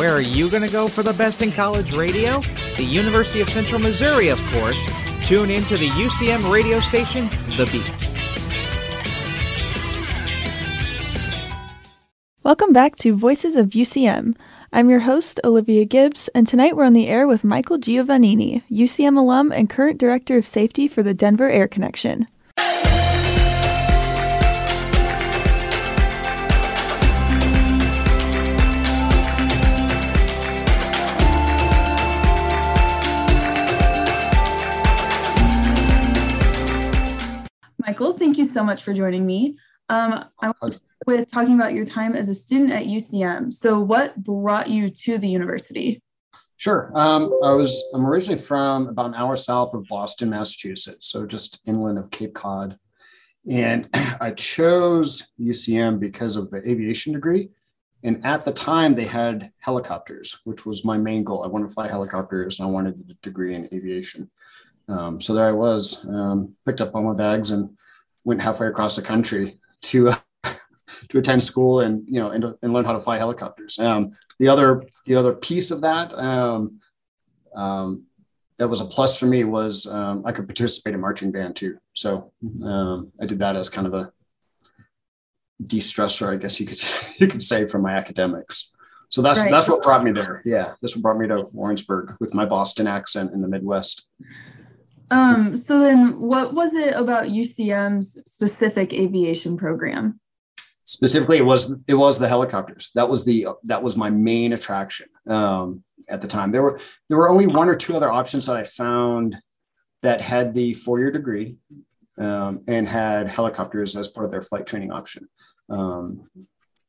Where are you going to go for the best in college radio? The University of Central Missouri, of course. Tune in to the UCM radio station, The Beat. Welcome back to Voices of UCM. I'm your host, Olivia Gibbs, and tonight we're on the air with Michael Giovannini, UCM alum and current Director of Safety for the Denver Air Connection. Michael, thank you so much for joining me. Um, I want with talking about your time as a student at UCM. So, what brought you to the university? Sure. Um, I was I'm originally from about an hour south of Boston, Massachusetts, so just inland of Cape Cod, and I chose UCM because of the aviation degree. And at the time, they had helicopters, which was my main goal. I wanted to fly helicopters, and I wanted a degree in aviation. Um, so there I was, um, picked up all my bags and went halfway across the country to uh, to attend school and you know and, and learn how to fly helicopters. Um, the other the other piece of that um, um, that was a plus for me was um, I could participate in marching band too. So um, I did that as kind of a de-stressor, I guess you could you could say, from my academics. So that's right. that's what brought me there. Yeah, this what brought me to Warrensburg with my Boston accent in the Midwest. Um, so then what was it about UCM's specific aviation program? Specifically, it was it was the helicopters. That was the that was my main attraction um, at the time. There were there were only one or two other options that I found that had the four year degree um, and had helicopters as part of their flight training option. Um,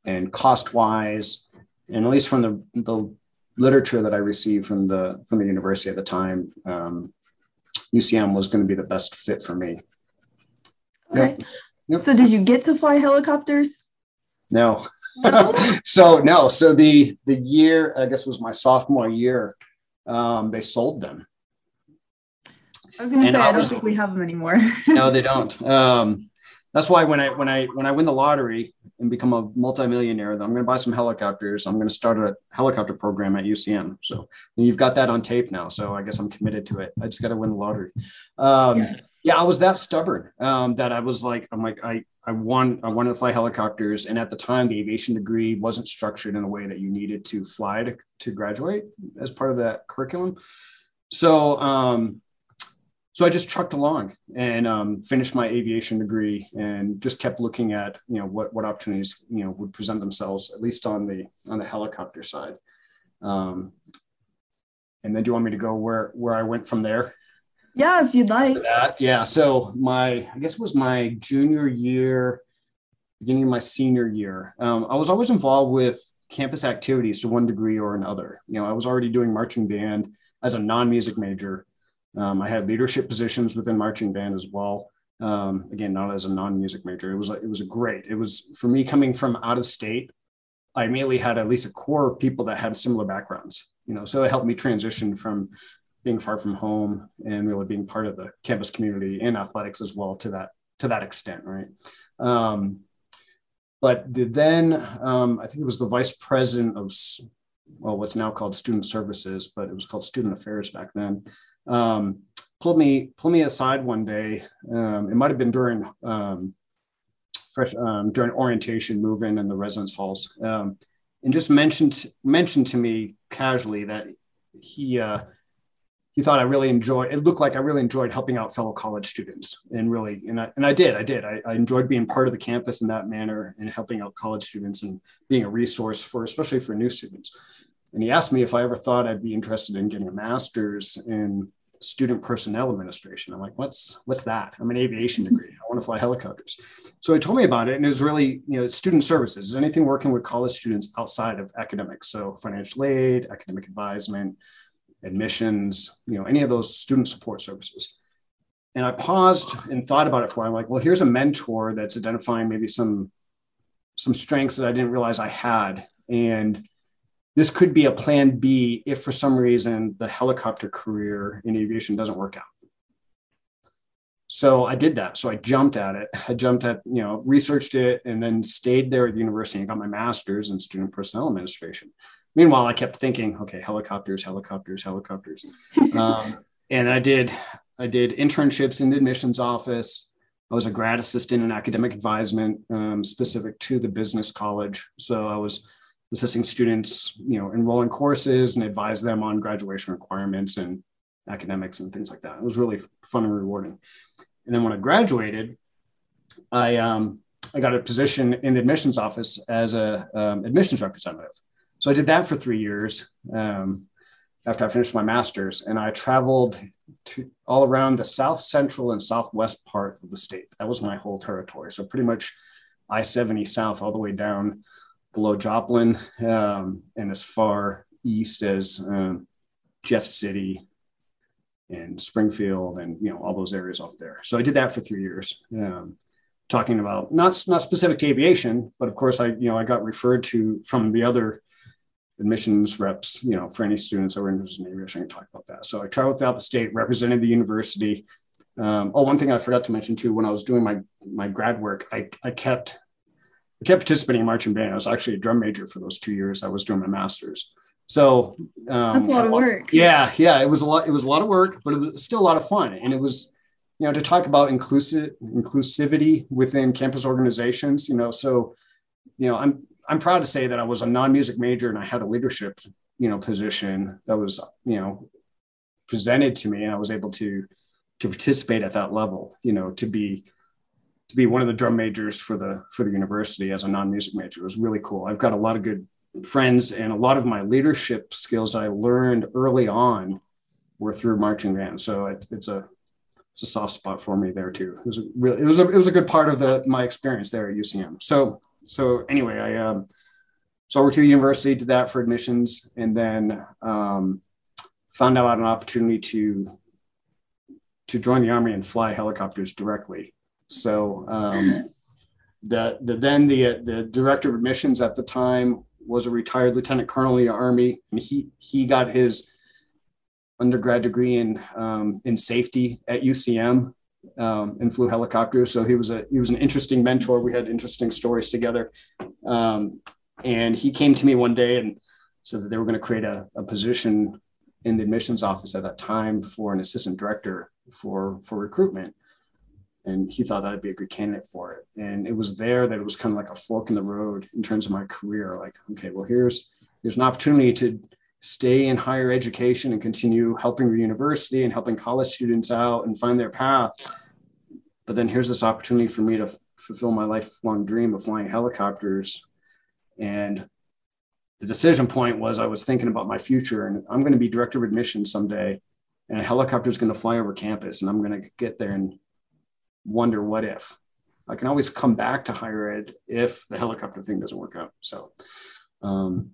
and cost wise, and at least from the the literature that I received from the from the university at the time, um, UCM was going to be the best fit for me. Okay. Yep. Yep. So did you get to fly helicopters? No. no? so no. So the the year I guess was my sophomore year. Um, they sold them. I was going to say I, I don't think we have them anymore. no, they don't. Um, that's why when I when I when I win the lottery and become a multimillionaire, I'm going to buy some helicopters. I'm going to start a helicopter program at UCM. So you've got that on tape now. So I guess I'm committed to it. I just got to win the lottery. Um, yeah. yeah. I was that stubborn um, that I was like, I'm like, I I want I wanted to fly helicopters, and at the time, the aviation degree wasn't structured in a way that you needed to fly to, to graduate as part of that curriculum. So um, so I just trucked along and um, finished my aviation degree and just kept looking at you know what what opportunities you know would present themselves at least on the on the helicopter side. Um, and then do you want me to go where where I went from there? Yeah, if you'd like. That, yeah. So my I guess it was my junior year, beginning of my senior year. Um, I was always involved with campus activities to one degree or another. You know, I was already doing marching band as a non-music major um, I had leadership positions within marching band as well. Um, again, not as a non-music major. It was it was a great. It was for me coming from out of state. I immediately had at least a core of people that had similar backgrounds. You know, so it helped me transition from being far from home and really being part of the campus community and athletics as well to that to that extent, right? Um, but the, then um, I think it was the vice president of well, what's now called student services, but it was called student affairs back then um, pulled me pulled me aside one day. Um, it might have been during um, fresh um, during orientation, move in, in the residence halls, um, and just mentioned mentioned to me casually that he uh, he thought I really enjoyed. It looked like I really enjoyed helping out fellow college students, and really, and I and I did. I did. I, I enjoyed being part of the campus in that manner and helping out college students and being a resource for, especially for new students and he asked me if I ever thought I'd be interested in getting a master's in student personnel administration. I'm like, what's what's that? I'm an aviation degree. I want to fly helicopters. So he told me about it, and it was really, you know, student services. Is anything working with college students outside of academics? So financial aid, academic advisement, admissions, you know, any of those student support services. And I paused and thought about it for. I'm like, well, here's a mentor that's identifying maybe some some strengths that I didn't realize I had, and this could be a plan B if for some reason the helicopter career in aviation doesn't work out. so I did that. So I jumped at it. I jumped at, you know, researched it and then stayed there at the university and got my master's in student personnel administration. Meanwhile, I kept thinking, okay, helicopters, helicopters, helicopters. um, and I did, I did internships in the admissions office. I was a grad assistant in academic advisement um, specific to the business college. So I was assisting students, you know, enroll in courses and advise them on graduation requirements and academics and things like that. It was really fun and rewarding. And then when I graduated, I um, I got a position in the admissions office as a um, admissions representative. So I did that for three years um, after I finished my master's, and I traveled to all around the south central and southwest part of the state. That was my whole territory. So pretty much I seventy south all the way down below Joplin um, and as far east as um, Jeff City, and Springfield and you know all those areas off there. So I did that for three years, um, talking about not not specific to aviation, but of course I you know I got referred to from the other admissions reps, you know, for any students that were interested in aviation, I talk about that. So I traveled throughout the state, represented the university. Um, oh, one thing I forgot to mention too, when I was doing my my grad work, I, I kept I kept participating in marching band. I was actually a drum major for those two years I was doing my master's. So um, that's a lot of work. Yeah, yeah, it was a lot. It was a lot of work, but it was still a lot of fun. And it was, you know, to talk about inclusive inclusivity within campus organizations. You know, so you know, I'm I'm proud to say that I was a non-music major and I had a leadership, you know, position that was, you know, presented to me, and I was able to to participate at that level. You know, to be to be one of the drum majors for the for the university as a non-music major was really cool. I've got a lot of good friends and a lot of my leadership skills I learned early on were through marching band. So it, it's a it's a soft spot for me there too. It was a really it was a it was a good part of the my experience there at UCM. So so anyway, I um so over to the university, did that for admissions, and then um, found out an opportunity to to join the army and fly helicopters directly. So um, the, the then the the director of admissions at the time was a retired lieutenant colonel in the army, and he he got his undergrad degree in um, in safety at UCM um, and flew helicopters. So he was a he was an interesting mentor. We had interesting stories together. Um, and he came to me one day and said that they were going to create a, a position in the admissions office at that time for an assistant director for for recruitment and he thought that I'd be a good candidate for it. And it was there that it was kind of like a fork in the road in terms of my career. Like, okay, well, here's there's an opportunity to stay in higher education and continue helping the university and helping college students out and find their path. But then here's this opportunity for me to fulfill my lifelong dream of flying helicopters. And the decision point was I was thinking about my future and I'm going to be director of admissions someday and a helicopter is going to fly over campus and I'm going to get there and wonder what if. I can always come back to higher ed if the helicopter thing doesn't work out. So, um,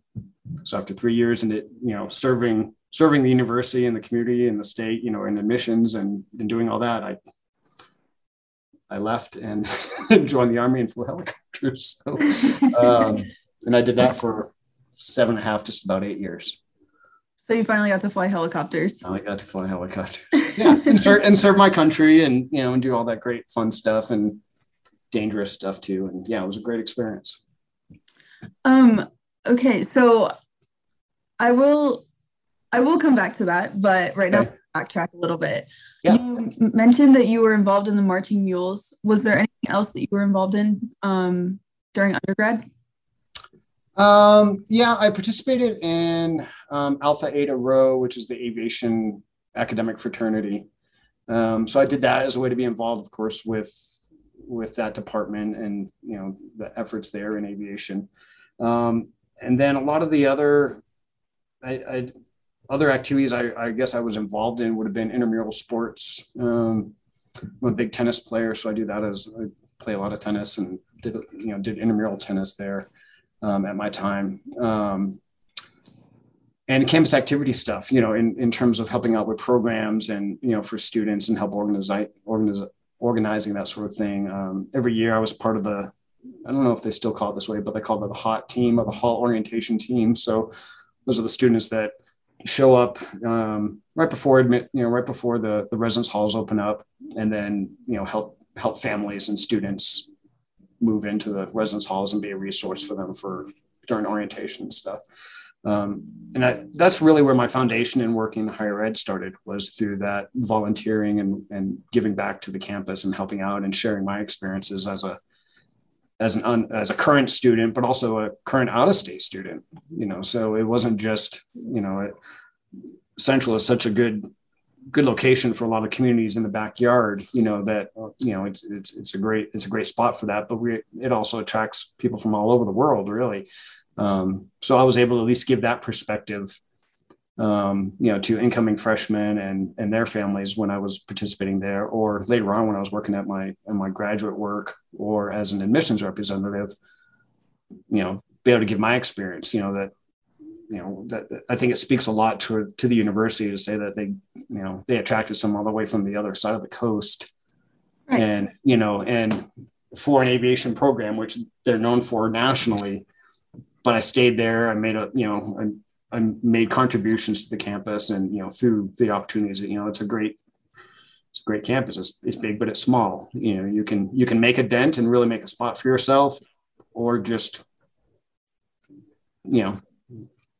so after three years and it, you know, serving serving the university and the community and the state, you know, in admissions and, and doing all that, I I left and joined the army and flew helicopters. So, um, and I did that for seven and a half, just about eight years. So you finally got to fly helicopters. I got to fly helicopters. Yeah, and serve and serve my country, and you know, and do all that great fun stuff and dangerous stuff too. And yeah, it was a great experience. Um. Okay, so I will, I will come back to that, but right okay. now backtrack a little bit. Yeah. You mentioned that you were involved in the marching mules. Was there anything else that you were involved in um, during undergrad? Um, yeah, I participated in um, Alpha Eta Rho, which is the aviation academic fraternity. Um, so I did that as a way to be involved, of course, with with that department and you know the efforts there in aviation. Um, and then a lot of the other I, I, other activities I, I, guess I was involved in would have been intramural sports. Um, I'm a big tennis player, so I do that as I play a lot of tennis and did you know did intramural tennis there um, at my time. Um, and campus activity stuff, you know, in, in terms of helping out with programs and, you know, for students and help organize, organize organizing that sort of thing. Um, every year I was part of the, I don't know if they still call it this way, but they call it the hot team or the hall orientation team. So those are the students that show up um, right before admit, you know, right before the the residence halls open up, and then you know help help families and students move into the residence halls and be a resource for them for during orientation and stuff. Um, and I, that's really where my foundation in working in higher ed started was through that volunteering and, and giving back to the campus and helping out and sharing my experiences as a as an un, as a current student, but also a current out of state student. You know, so it wasn't just you know, it, Central is such a good good location for a lot of communities in the backyard. You know that you know it's it's it's a great it's a great spot for that, but we it also attracts people from all over the world, really. Um, so I was able to at least give that perspective, um, you know, to incoming freshmen and and their families when I was participating there, or later on when I was working at my in my graduate work or as an admissions representative. You know, be able to give my experience. You know that you know that, that, I think it speaks a lot to to the university to say that they you know they attracted some all the way from the other side of the coast, right. and you know and for an aviation program which they're known for nationally but I stayed there. I made a, you know, I, I made contributions to the campus and, you know, through the opportunities, you know, it's a great, it's a great campus. It's, it's big, but it's small. You know, you can, you can make a dent and really make a spot for yourself or just, you know,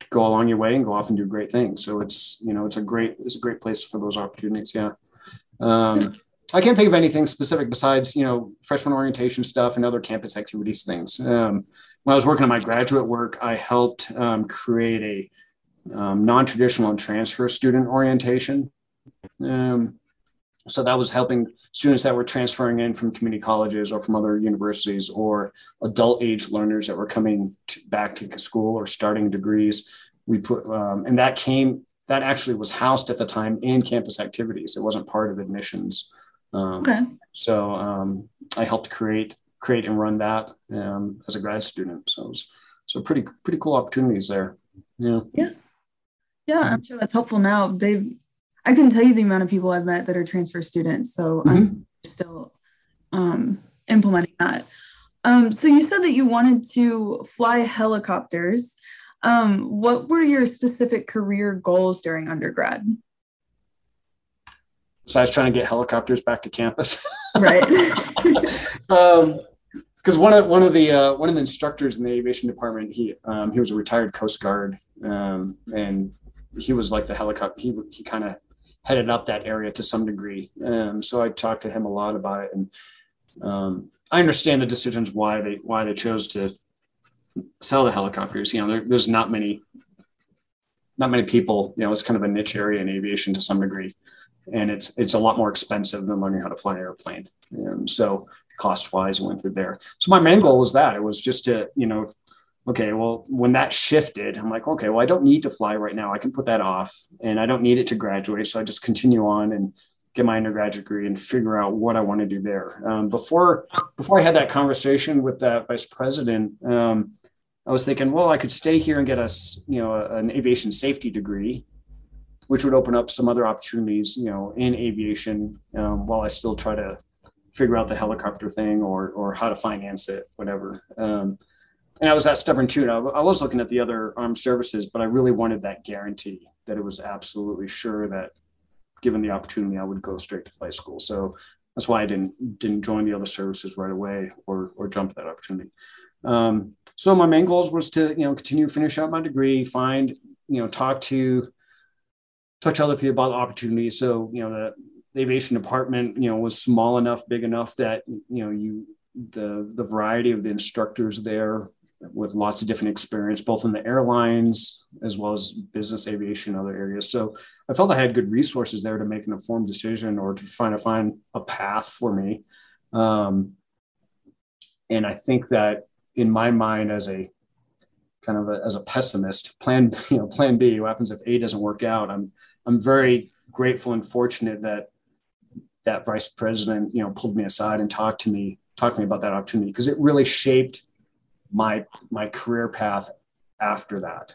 go along your way and go off and do great things. So it's, you know, it's a great, it's a great place for those opportunities. Yeah. Um, I can't think of anything specific besides, you know, freshman orientation stuff and other campus activities things. Um, when I was working on my graduate work, I helped um, create a um, non-traditional and transfer student orientation. Um, so that was helping students that were transferring in from community colleges or from other universities or adult age learners that were coming to, back to school or starting degrees. We put, um, and that came, that actually was housed at the time in campus activities. It wasn't part of admissions. Um, okay. So um, I helped create create and run that um, as a grad student. So was, so pretty pretty cool opportunities there. Yeah. Yeah. Yeah, I'm sure that's helpful now. They've I can tell you the amount of people I've met that are transfer students. So mm-hmm. I'm still um, implementing that. Um, so you said that you wanted to fly helicopters. Um, what were your specific career goals during undergrad? Besides trying to get helicopters back to campus. right. um, because one of one of the uh, one of the instructors in the aviation department, he um, he was a retired Coast Guard, um, and he was like the helicopter. He he kind of headed up that area to some degree. Um, so I talked to him a lot about it, and um, I understand the decisions why they why they chose to sell the helicopters. You know, there, there's not many not many people. You know, it's kind of a niche area in aviation to some degree and it's it's a lot more expensive than learning how to fly an airplane. And so cost wise, went through there. So my main goal was that it was just to you know, okay, well when that shifted, I'm like, okay, well I don't need to fly right now. I can put that off, and I don't need it to graduate. So I just continue on and get my undergraduate degree and figure out what I want to do there. Um, before before I had that conversation with that vice president. Um, I was thinking, well, I could stay here and get us, you know, an aviation safety degree which would open up some other opportunities, you know, in aviation um, while I still try to figure out the helicopter thing or or how to finance it, whatever. Um, and I was that stubborn too. I, I was looking at the other armed services, but I really wanted that guarantee that it was absolutely sure that given the opportunity, I would go straight to flight school. So that's why I didn't didn't join the other services right away or or jump that opportunity. Um, so my main goals was to you know continue to finish out my degree, find you know talk to touch other people about the opportunities. So, you know, the, the aviation department, you know, was small enough, big enough that, you know, you, the, the variety of the instructors there with lots of different experience, both in the airlines as well as business aviation, other areas. So I felt I had good resources there to make an informed decision or to find a find a path for me. Um, and I think that in my mind, as a kind of a, as a pessimist, plan you know plan B. What happens if A doesn't work out? I'm I'm very grateful and fortunate that that vice president you know pulled me aside and talked to me talked to me about that opportunity because it really shaped my my career path after that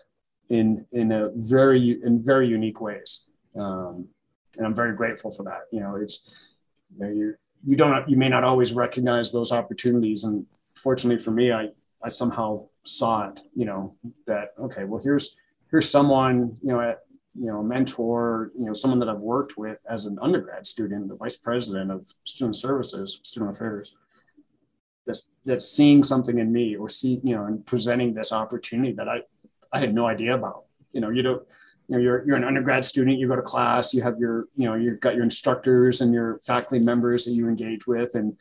in in a very in very unique ways um, and i'm very grateful for that you know it's you know you you don't you may not always recognize those opportunities and fortunately for me i i somehow saw it, you know, that okay, well here's here's someone, you know, at you know, a mentor, you know, someone that I've worked with as an undergrad student, the vice president of student services, student affairs, that's that's seeing something in me or see, you know, and presenting this opportunity that I I had no idea about. You know, you don't you know you're you're an undergrad student you go to class you have your you know you've got your instructors and your faculty members that you engage with and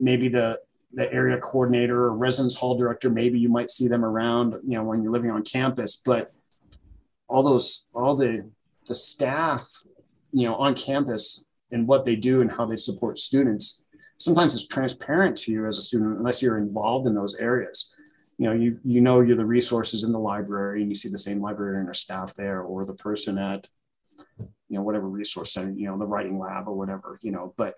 maybe the the area coordinator or residence hall director maybe you might see them around you know when you're living on campus. But all those all the the staff you know on campus and what they do and how they support students sometimes it's transparent to you as a student unless you're involved in those areas. You know you you know you're the resources in the library and you see the same librarian or staff there or the person at you know whatever resource center you know the writing lab or whatever you know but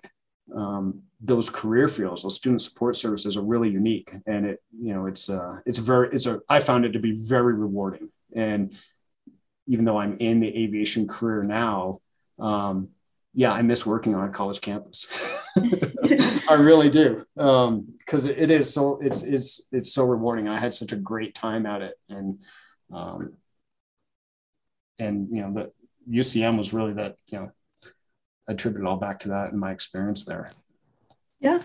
um, those career fields those student support services are really unique and it you know it's uh it's very it's a i found it to be very rewarding and even though i'm in the aviation career now um yeah i miss working on a college campus I really do. Um, cause it is so it's, it's, it's so rewarding. I had such a great time at it. And, um, and, you know, the UCM was really that, you know, attribute it all back to that and my experience there. Yeah.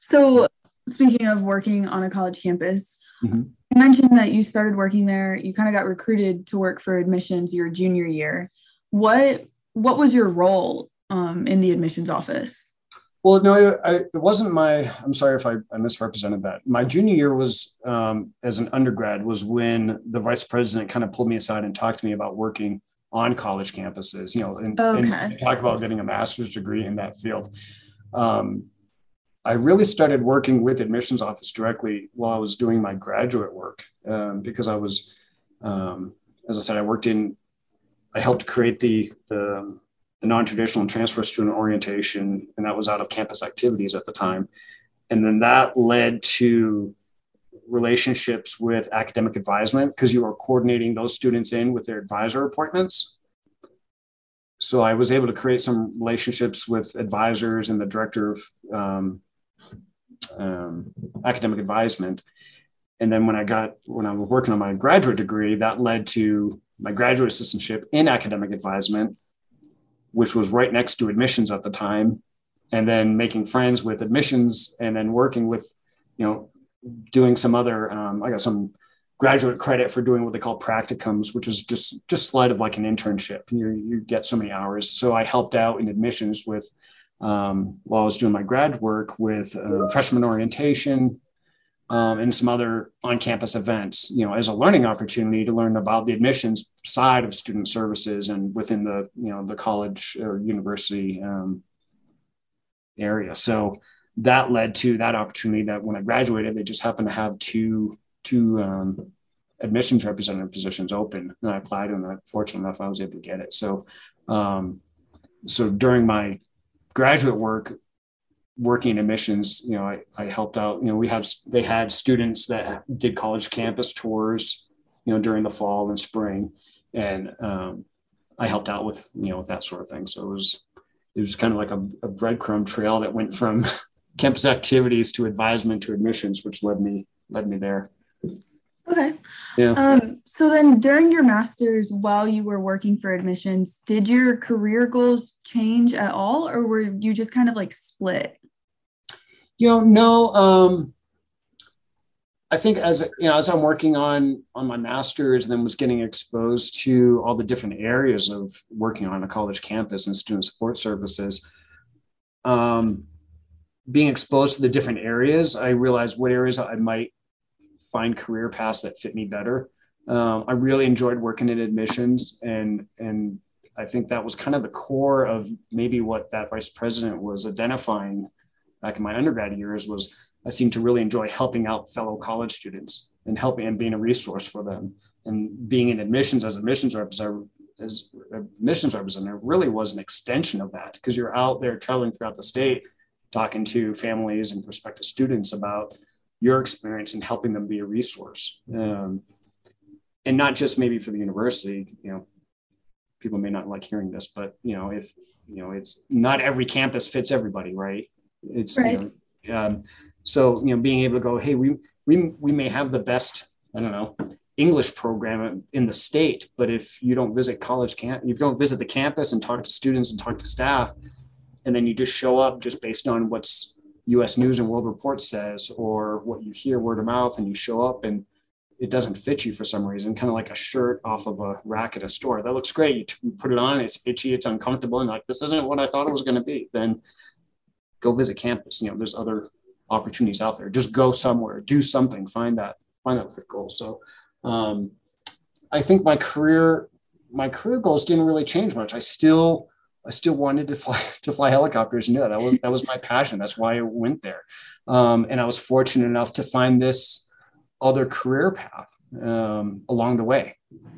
So speaking of working on a college campus, mm-hmm. you mentioned that you started working there. You kind of got recruited to work for admissions your junior year. What, what was your role um, in the admissions office? Well, no, I, it wasn't my. I'm sorry if I, I misrepresented that. My junior year was um, as an undergrad was when the vice president kind of pulled me aside and talked to me about working on college campuses. You know, and, okay. and talk about getting a master's degree in that field. Um, I really started working with admissions office directly while I was doing my graduate work um, because I was, um, as I said, I worked in. I helped create the the the non-traditional transfer student orientation, and that was out of campus activities at the time. And then that led to relationships with academic advisement because you are coordinating those students in with their advisor appointments. So I was able to create some relationships with advisors and the director of um, um, academic advisement. And then when I got when I was working on my graduate degree, that led to my graduate assistantship in academic advisement which was right next to admissions at the time, and then making friends with admissions, and then working with, you know, doing some other. Um, I got some graduate credit for doing what they call practicums, which is just just slight of like an internship. You you get so many hours. So I helped out in admissions with um, while I was doing my grad work with uh, freshman orientation, um, and some other on-campus events, you know, as a learning opportunity to learn about the admissions side of student services and within the, you know, the college or university um, area. So that led to that opportunity that when I graduated, they just happened to have two two um, admissions representative positions open, and I applied, and I'm fortunate enough I was able to get it. So, um, so during my graduate work, working in admissions, you know, I, I helped out, you know, we have, they had students that did college campus tours, you know, during the fall and spring. And um, I helped out with, you know, with that sort of thing. So it was, it was kind of like a, a breadcrumb trail that went from campus activities to advisement to admissions, which led me, led me there. Okay. Yeah. Um, so then during your master's, while you were working for admissions, did your career goals change at all, or were you just kind of like split? You know, no. Um, I think as you know, as I'm working on on my master's, and then was getting exposed to all the different areas of working on a college campus and student support services. Um, being exposed to the different areas, I realized what areas I might find career paths that fit me better. Um, I really enjoyed working in admissions, and and I think that was kind of the core of maybe what that vice president was identifying back in my undergrad years was I seemed to really enjoy helping out fellow college students and helping and being a resource for them. And being in admissions as admissions representative, as admissions representative really was an extension of that because you're out there traveling throughout the state, talking to families and prospective students about your experience and helping them be a resource. Um, and not just maybe for the university, you know, people may not like hearing this, but you know, if you know, it's not every campus fits everybody, right? It's right. You know, um, so you know being able to go, hey, we we we may have the best I don't know English program in the state. But if you don't visit college camp, you don't visit the campus and talk to students and talk to staff, and then you just show up just based on what's U.S. News and World Report says or what you hear word of mouth, and you show up and it doesn't fit you for some reason, kind of like a shirt off of a rack at a store. That looks great. You put it on, it's itchy, it's uncomfortable, and like this isn't what I thought it was going to be. Then go visit campus. You know, there's other opportunities out there. Just go somewhere, do something, find that find that life goal. So um, I think my career my career goals didn't really change much. I still I still wanted to fly to fly helicopters. Yeah, that was that was my passion. That's why I went there. Um, and I was fortunate enough to find this other career path um, along the way.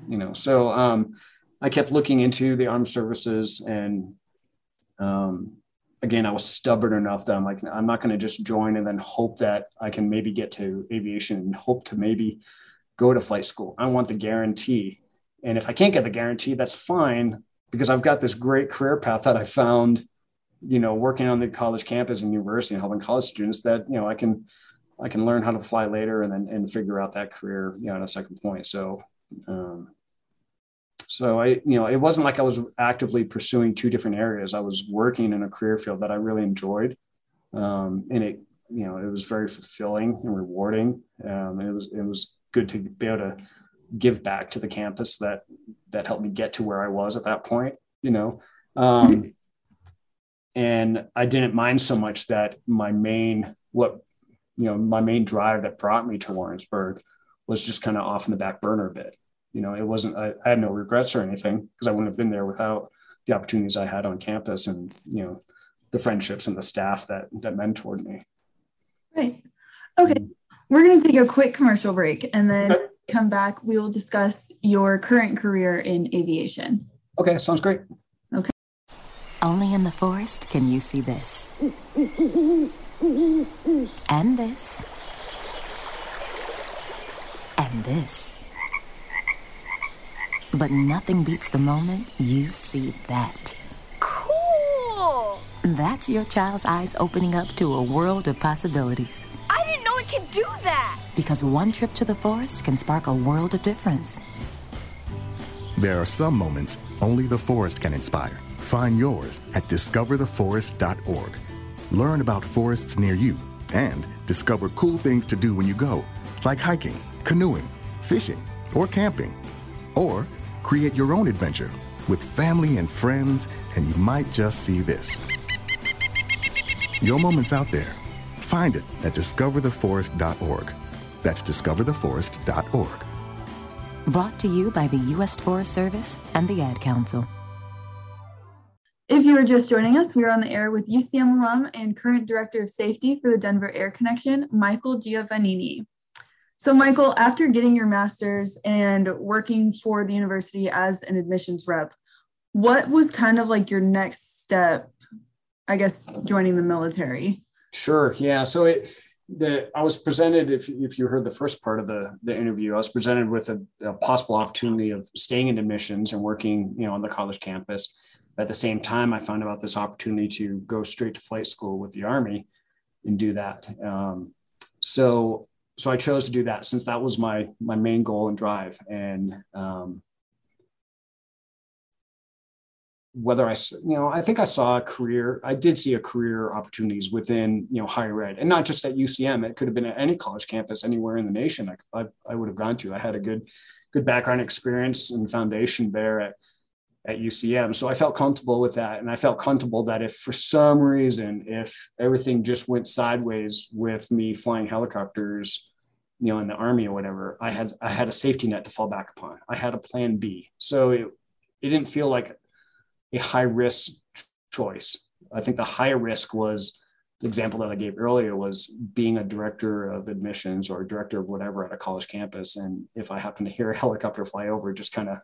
You know, so um, I kept looking into the armed services, and um, again, I was stubborn enough that I'm like, I'm not going to just join and then hope that I can maybe get to aviation and hope to maybe go to flight school. I want the guarantee. And if I can't get the guarantee, that's fine because I've got this great career path that I found, you know, working on the college campus and university and helping college students that, you know, I can, I can learn how to fly later and then, and figure out that career, you know, at a second point. So, um, so I, you know, it wasn't like I was actively pursuing two different areas. I was working in a career field that I really enjoyed. Um, and it, you know, it was very fulfilling and rewarding. Um, it was, it was good to be able to give back to the campus that that helped me get to where I was at that point, you know. Um, mm-hmm. and I didn't mind so much that my main what you know my main drive that brought me to Warrensburg was just kind of off in the back burner a bit. You know, it wasn't I, I had no regrets or anything because I wouldn't have been there without the opportunities I had on campus and you know the friendships and the staff that that mentored me. Right. Okay. Mm-hmm. We're going to take a quick commercial break and then okay come back, we will discuss your current career in aviation. Okay, sounds great. Okay. Only in the forest can you see this. And this. And this. But nothing beats the moment you see that. Cool! That's your child's eyes opening up to a world of possibilities can do that! Because one trip to the forest can spark a world of difference. There are some moments only the forest can inspire. Find yours at discovertheforest.org. Learn about forests near you and discover cool things to do when you go, like hiking, canoeing, fishing, or camping. Or create your own adventure with family and friends, and you might just see this. Your moment's out there Find it at discovertheforest.org. That's discovertheforest.org. Brought to you by the U.S. Forest Service and the Ad Council. If you are just joining us, we are on the air with UCM alum and current Director of Safety for the Denver Air Connection, Michael Giovannini. So, Michael, after getting your master's and working for the university as an admissions rep, what was kind of like your next step, I guess, joining the military? Sure. Yeah. So it, the I was presented if if you heard the first part of the the interview, I was presented with a, a, possible opportunity of staying in admissions and working, you know, on the college campus. At the same time, I found about this opportunity to go straight to flight school with the Army and do that. Um, so so I chose to do that since that was my my main goal and drive. And um, whether I, you know, I think I saw a career, I did see a career opportunities within, you know, higher ed and not just at UCM. It could have been at any college campus anywhere in the nation. I, I, I would have gone to. I had a good, good background experience and foundation there at, at UCM. So I felt comfortable with that. And I felt comfortable that if for some reason, if everything just went sideways with me flying helicopters, you know, in the army or whatever, I had, I had a safety net to fall back upon. I had a plan B. So it, it didn't feel like a high risk choice. I think the higher risk was the example that I gave earlier was being a director of admissions or a director of whatever at a college campus. And if I happen to hear a helicopter fly over, just kind of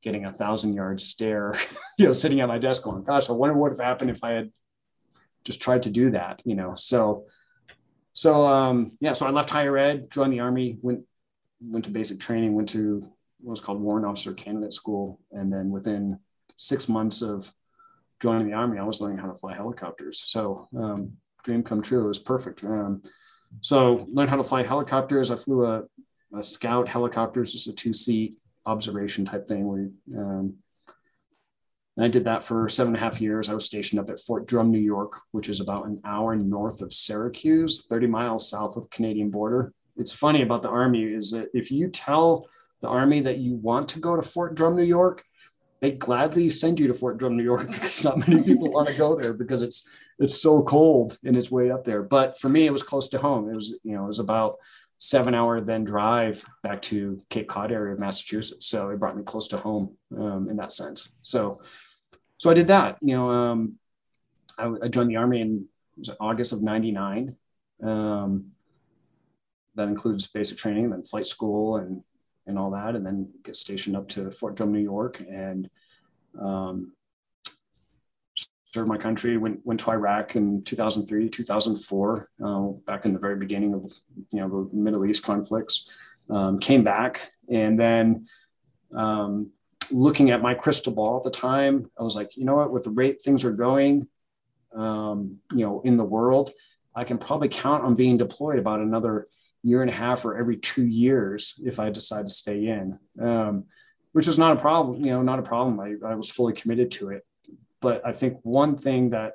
getting a thousand yard stare, you know, sitting at my desk going, gosh, I wonder what would have happened if I had just tried to do that, you know? So, so, um, yeah, so I left higher ed, joined the army, went, went to basic training, went to what was called warrant officer candidate school. And then within six months of joining the army, I was learning how to fly helicopters. So um, dream come true. It was perfect. Um, so learned how to fly helicopters. I flew a a scout helicopters, just a two seat observation type thing. Where um, I did that for seven and a half years. I was stationed up at Fort Drum, New York, which is about an hour north of Syracuse, 30 miles south of the Canadian border. It's funny about the Army is that if you tell the Army that you want to go to Fort Drum, New York, they gladly send you to Fort Drum, New York, because not many people want to go there because it's it's so cold and it's way up there. But for me, it was close to home. It was you know it was about seven hour then drive back to Cape Cod area of Massachusetts. So it brought me close to home um, in that sense. So so I did that. You know, um, I, I, joined the army in August of '99. Um, that includes basic training, then flight school, and and all that, and then get stationed up to Fort Drum, New York, and um, served my country. Went went to Iraq in 2003, 2004, uh, back in the very beginning of you know the Middle East conflicts. Um, came back, and then um, looking at my crystal ball at the time, I was like, you know what, with the rate things are going, um, you know, in the world, I can probably count on being deployed about another year and a half or every two years if I decide to stay in, um, which was not a problem. You know, not a problem. I, I was fully committed to it. But I think one thing that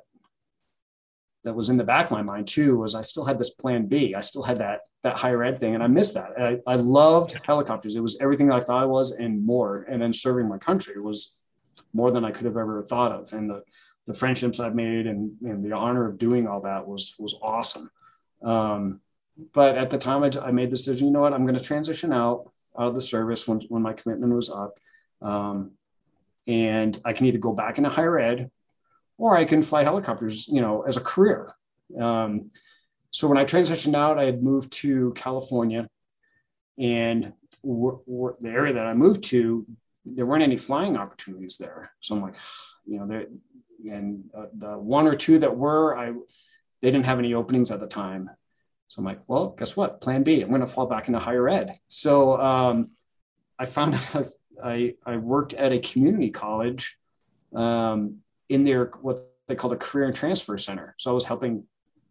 that was in the back of my mind too was I still had this plan B. I still had that that higher ed thing, and I missed that. I, I loved helicopters. It was everything I thought it was and more. And then serving my country was more than I could have ever thought of. And the the friendships I've made and, and the honor of doing all that was was awesome. Um, but at the time I, I, made the decision, you know what, I'm going to transition out, out of the service when, when my commitment was up. Um, and I can either go back into higher ed or I can fly helicopters, you know, as a career. Um, so when I transitioned out, I had moved to California and w- w- the area that I moved to, there weren't any flying opportunities there. So I'm like, you know, and uh, the one or two that were, I, they didn't have any openings at the time. So I'm like, well, guess what? Plan B. I'm going to fall back into higher ed. So um, I found I, I worked at a community college um, in their what they called a career and transfer center. So I was helping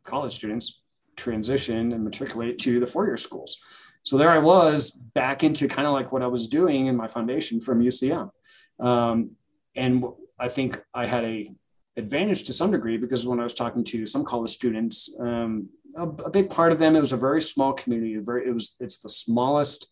college students transition and matriculate to the four year schools. So there I was back into kind of like what I was doing in my foundation from UCM. Um, and I think I had a advantage to some degree because when I was talking to some college students, um, a, a, big part of them. It was a very small community. Very, it was it's the smallest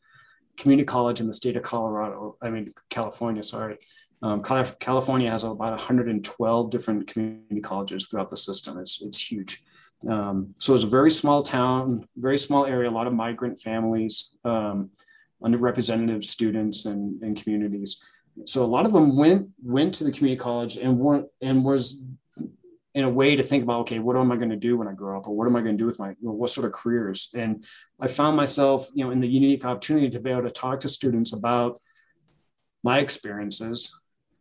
community college in the state of Colorado. I mean California. Sorry, um, California has about 112 different community colleges throughout the system. It's it's huge. Um, so it's a very small town, very small area. A lot of migrant families, um, underrepresented students, and, and communities. So a lot of them went went to the community college and weren't and was in a way to think about okay what am i going to do when i grow up? Or what am i going to do with my what sort of careers? And i found myself you know in the unique opportunity to be able to talk to students about my experiences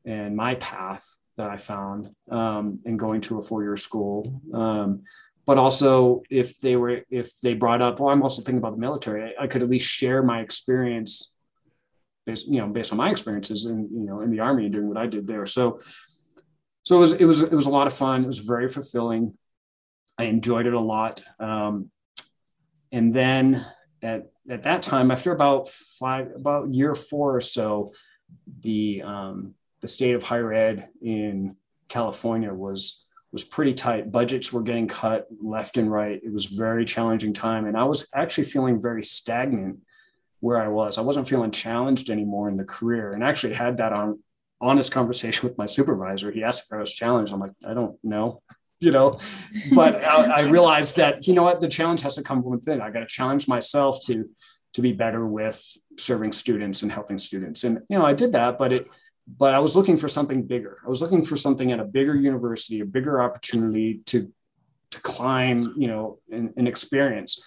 and my path that i found um, in going to a four-year school. Um, but also if they were if they brought up well i'm also thinking about the military. I could at least share my experience based you know based on my experiences in you know in the army and doing what i did there so so it was it was it was a lot of fun. It was very fulfilling. I enjoyed it a lot. Um, and then at at that time, after about five about year four or so, the um, the state of higher ed in California was was pretty tight. Budgets were getting cut left and right. It was very challenging time, and I was actually feeling very stagnant where I was. I wasn't feeling challenged anymore in the career, and actually had that on honest conversation with my supervisor. He asked if I was challenged. I'm like, I don't know, you know, but I, I, realized that, you know what, the challenge has to come from within. I got to challenge myself to, to be better with serving students and helping students. And, you know, I did that, but it, but I was looking for something bigger. I was looking for something at a bigger university, a bigger opportunity to, to climb, you know, and, and experience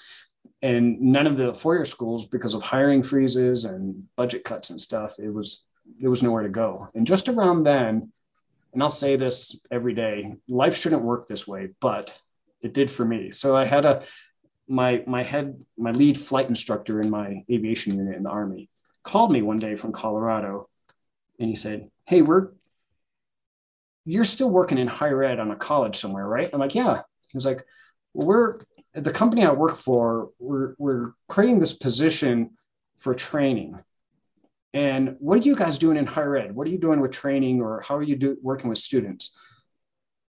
and none of the four-year schools because of hiring freezes and budget cuts and stuff it was there was nowhere to go. And just around then, and I'll say this every day, life shouldn't work this way, but it did for me. So I had a my my head my lead flight instructor in my aviation unit in the army called me one day from Colorado and he said, "Hey, we're you're still working in higher ed on a college somewhere, right?" I'm like, "Yeah." He was like, well, "We're the company I work for. We're we're creating this position for training. And what are you guys doing in higher ed? What are you doing with training or how are you do, working with students?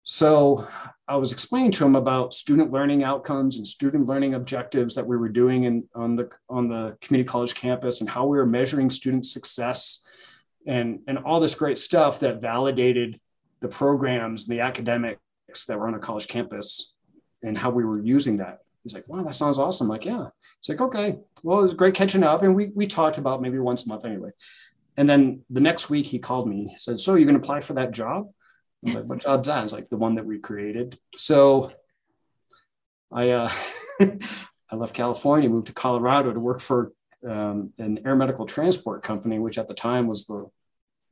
So I was explaining to him about student learning outcomes and student learning objectives that we were doing in, on the on the community college campus and how we were measuring student success and, and all this great stuff that validated the programs and the academics that were on a college campus and how we were using that. He's like, wow, that sounds awesome. I'm like, yeah. It's like, okay, well, it was great catching up. And we, we talked about maybe once a month anyway. And then the next week he called me. He said, so you're going to apply for that job? I'm like, what job's that? It's like the one that we created. So I, uh, I left California, moved to Colorado to work for um, an air medical transport company, which at the time was the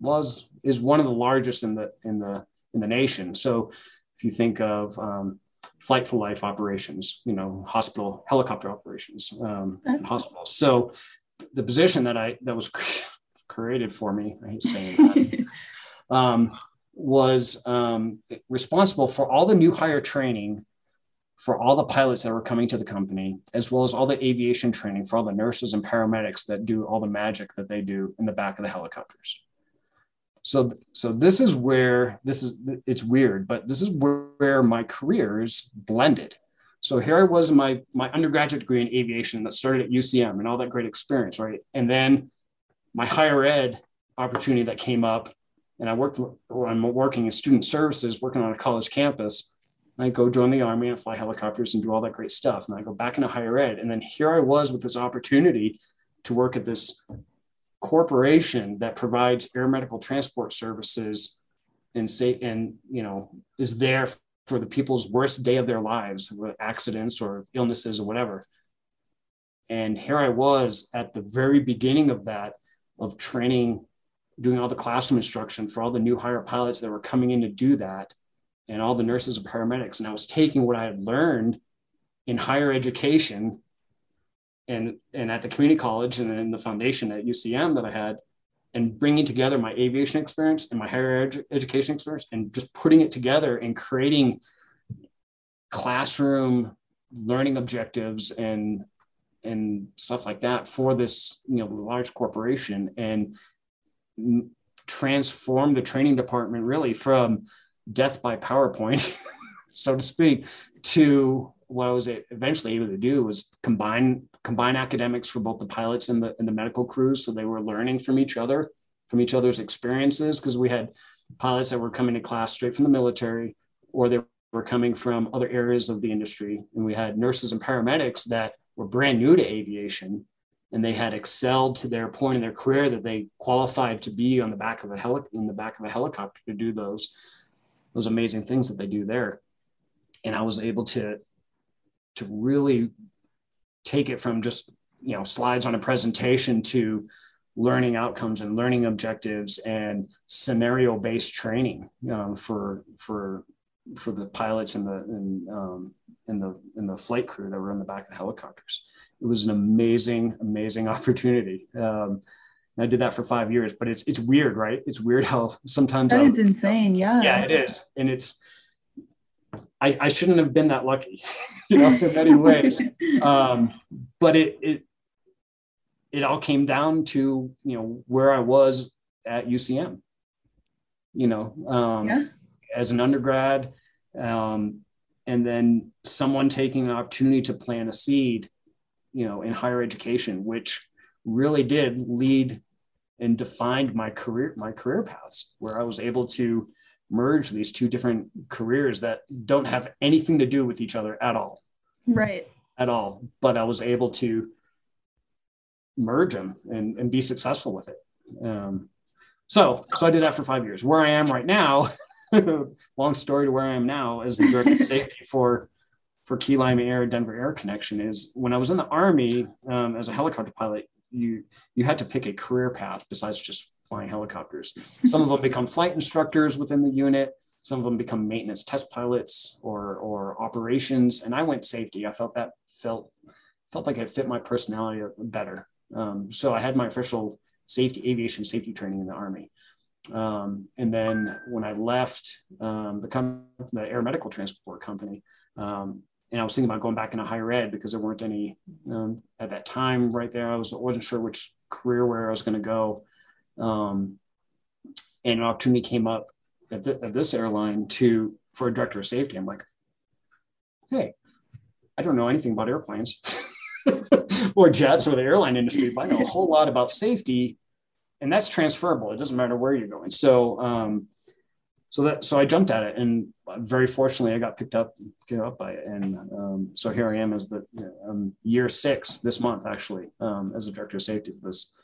was is one of the largest in the in the in the nation. So if you think of um, flight for life operations, you know, hospital helicopter operations, um, hospitals. So the position that I that was created for me, I hate saying that, um, was um, responsible for all the new hire training for all the pilots that were coming to the company, as well as all the aviation training for all the nurses and paramedics that do all the magic that they do in the back of the helicopters. So, so this is where this is, it's weird, but this is where, my careers blended. So here I was in my, my undergraduate degree in aviation that started at UCM and all that great experience, right? And then my higher ed opportunity that came up and I worked, I'm working in student services, working on a college campus. I go join the army and fly helicopters and do all that great stuff. And I go back into higher ed. And then here I was with this opportunity to work at this corporation that provides air medical transport services and say and you know is there for the people's worst day of their lives with accidents or illnesses or whatever. And here i was at the very beginning of that of training doing all the classroom instruction for all the new hire pilots that were coming in to do that and all the nurses and paramedics. And i was taking what i had learned in higher education and and at the community college and in the foundation at UCM that I had, and bringing together my aviation experience and my higher education experience, and just putting it together and creating classroom learning objectives and and stuff like that for this you know large corporation and transform the training department really from death by PowerPoint, so to speak, to what I was eventually able to do was combine combine academics for both the pilots and the and the medical crews, so they were learning from each other, from each other's experiences, because we had pilots that were coming to class straight from the military, or they were coming from other areas of the industry, and we had nurses and paramedics that were brand new to aviation, and they had excelled to their point in their career that they qualified to be on the back of a heli- in the back of a helicopter to do those those amazing things that they do there. And i was able to to really take it from just you know slides on a presentation to learning outcomes and learning objectives and scenario based training um, for for for the pilots and the and, um, and the and the flight crew that were in the back of the helicopters. It was an amazing, amazing opportunity. Um, I did that for five years, but it's it's weird, right? It's weird how sometimes that is insane. Yeah, yeah, it is, and it's I, I shouldn't have been that lucky, you know, in many ways. Um, but it it it all came down to you know where I was at UCM. You know, um, yeah. as an undergrad, um, and then someone taking an opportunity to plant a seed, you know, in higher education, which really did lead and defined my career my career paths, where I was able to merge these two different careers that don't have anything to do with each other at all. Right. At all. But I was able to merge them and, and be successful with it. Um, so, so I did that for five years. Where I am right now, long story to where I am now as the director of safety for for Key Lime Air Denver Air Connection is when I was in the Army um, as a helicopter pilot, you you had to pick a career path besides just flying helicopters. Some of them become flight instructors within the unit. Some of them become maintenance test pilots or or operations. And I went safety. I felt that felt felt like it fit my personality better. Um, so I had my official safety aviation safety training in the army. Um, and then when I left um, the, com- the air medical transport company, um, and I was thinking about going back into higher ed because there weren't any um, at that time right there. I was wasn't sure which career where I was going to go, um, and an opportunity came up at, the, at this airline to for a director of safety. I'm like, hey, I don't know anything about airplanes or jets or the airline industry, but I know a whole lot about safety, and that's transferable. It doesn't matter where you're going. So um, so that so I jumped at it, and very fortunately, I got picked up get up by it, and um, so here I am as the um, year six this month actually um, as a director of safety for this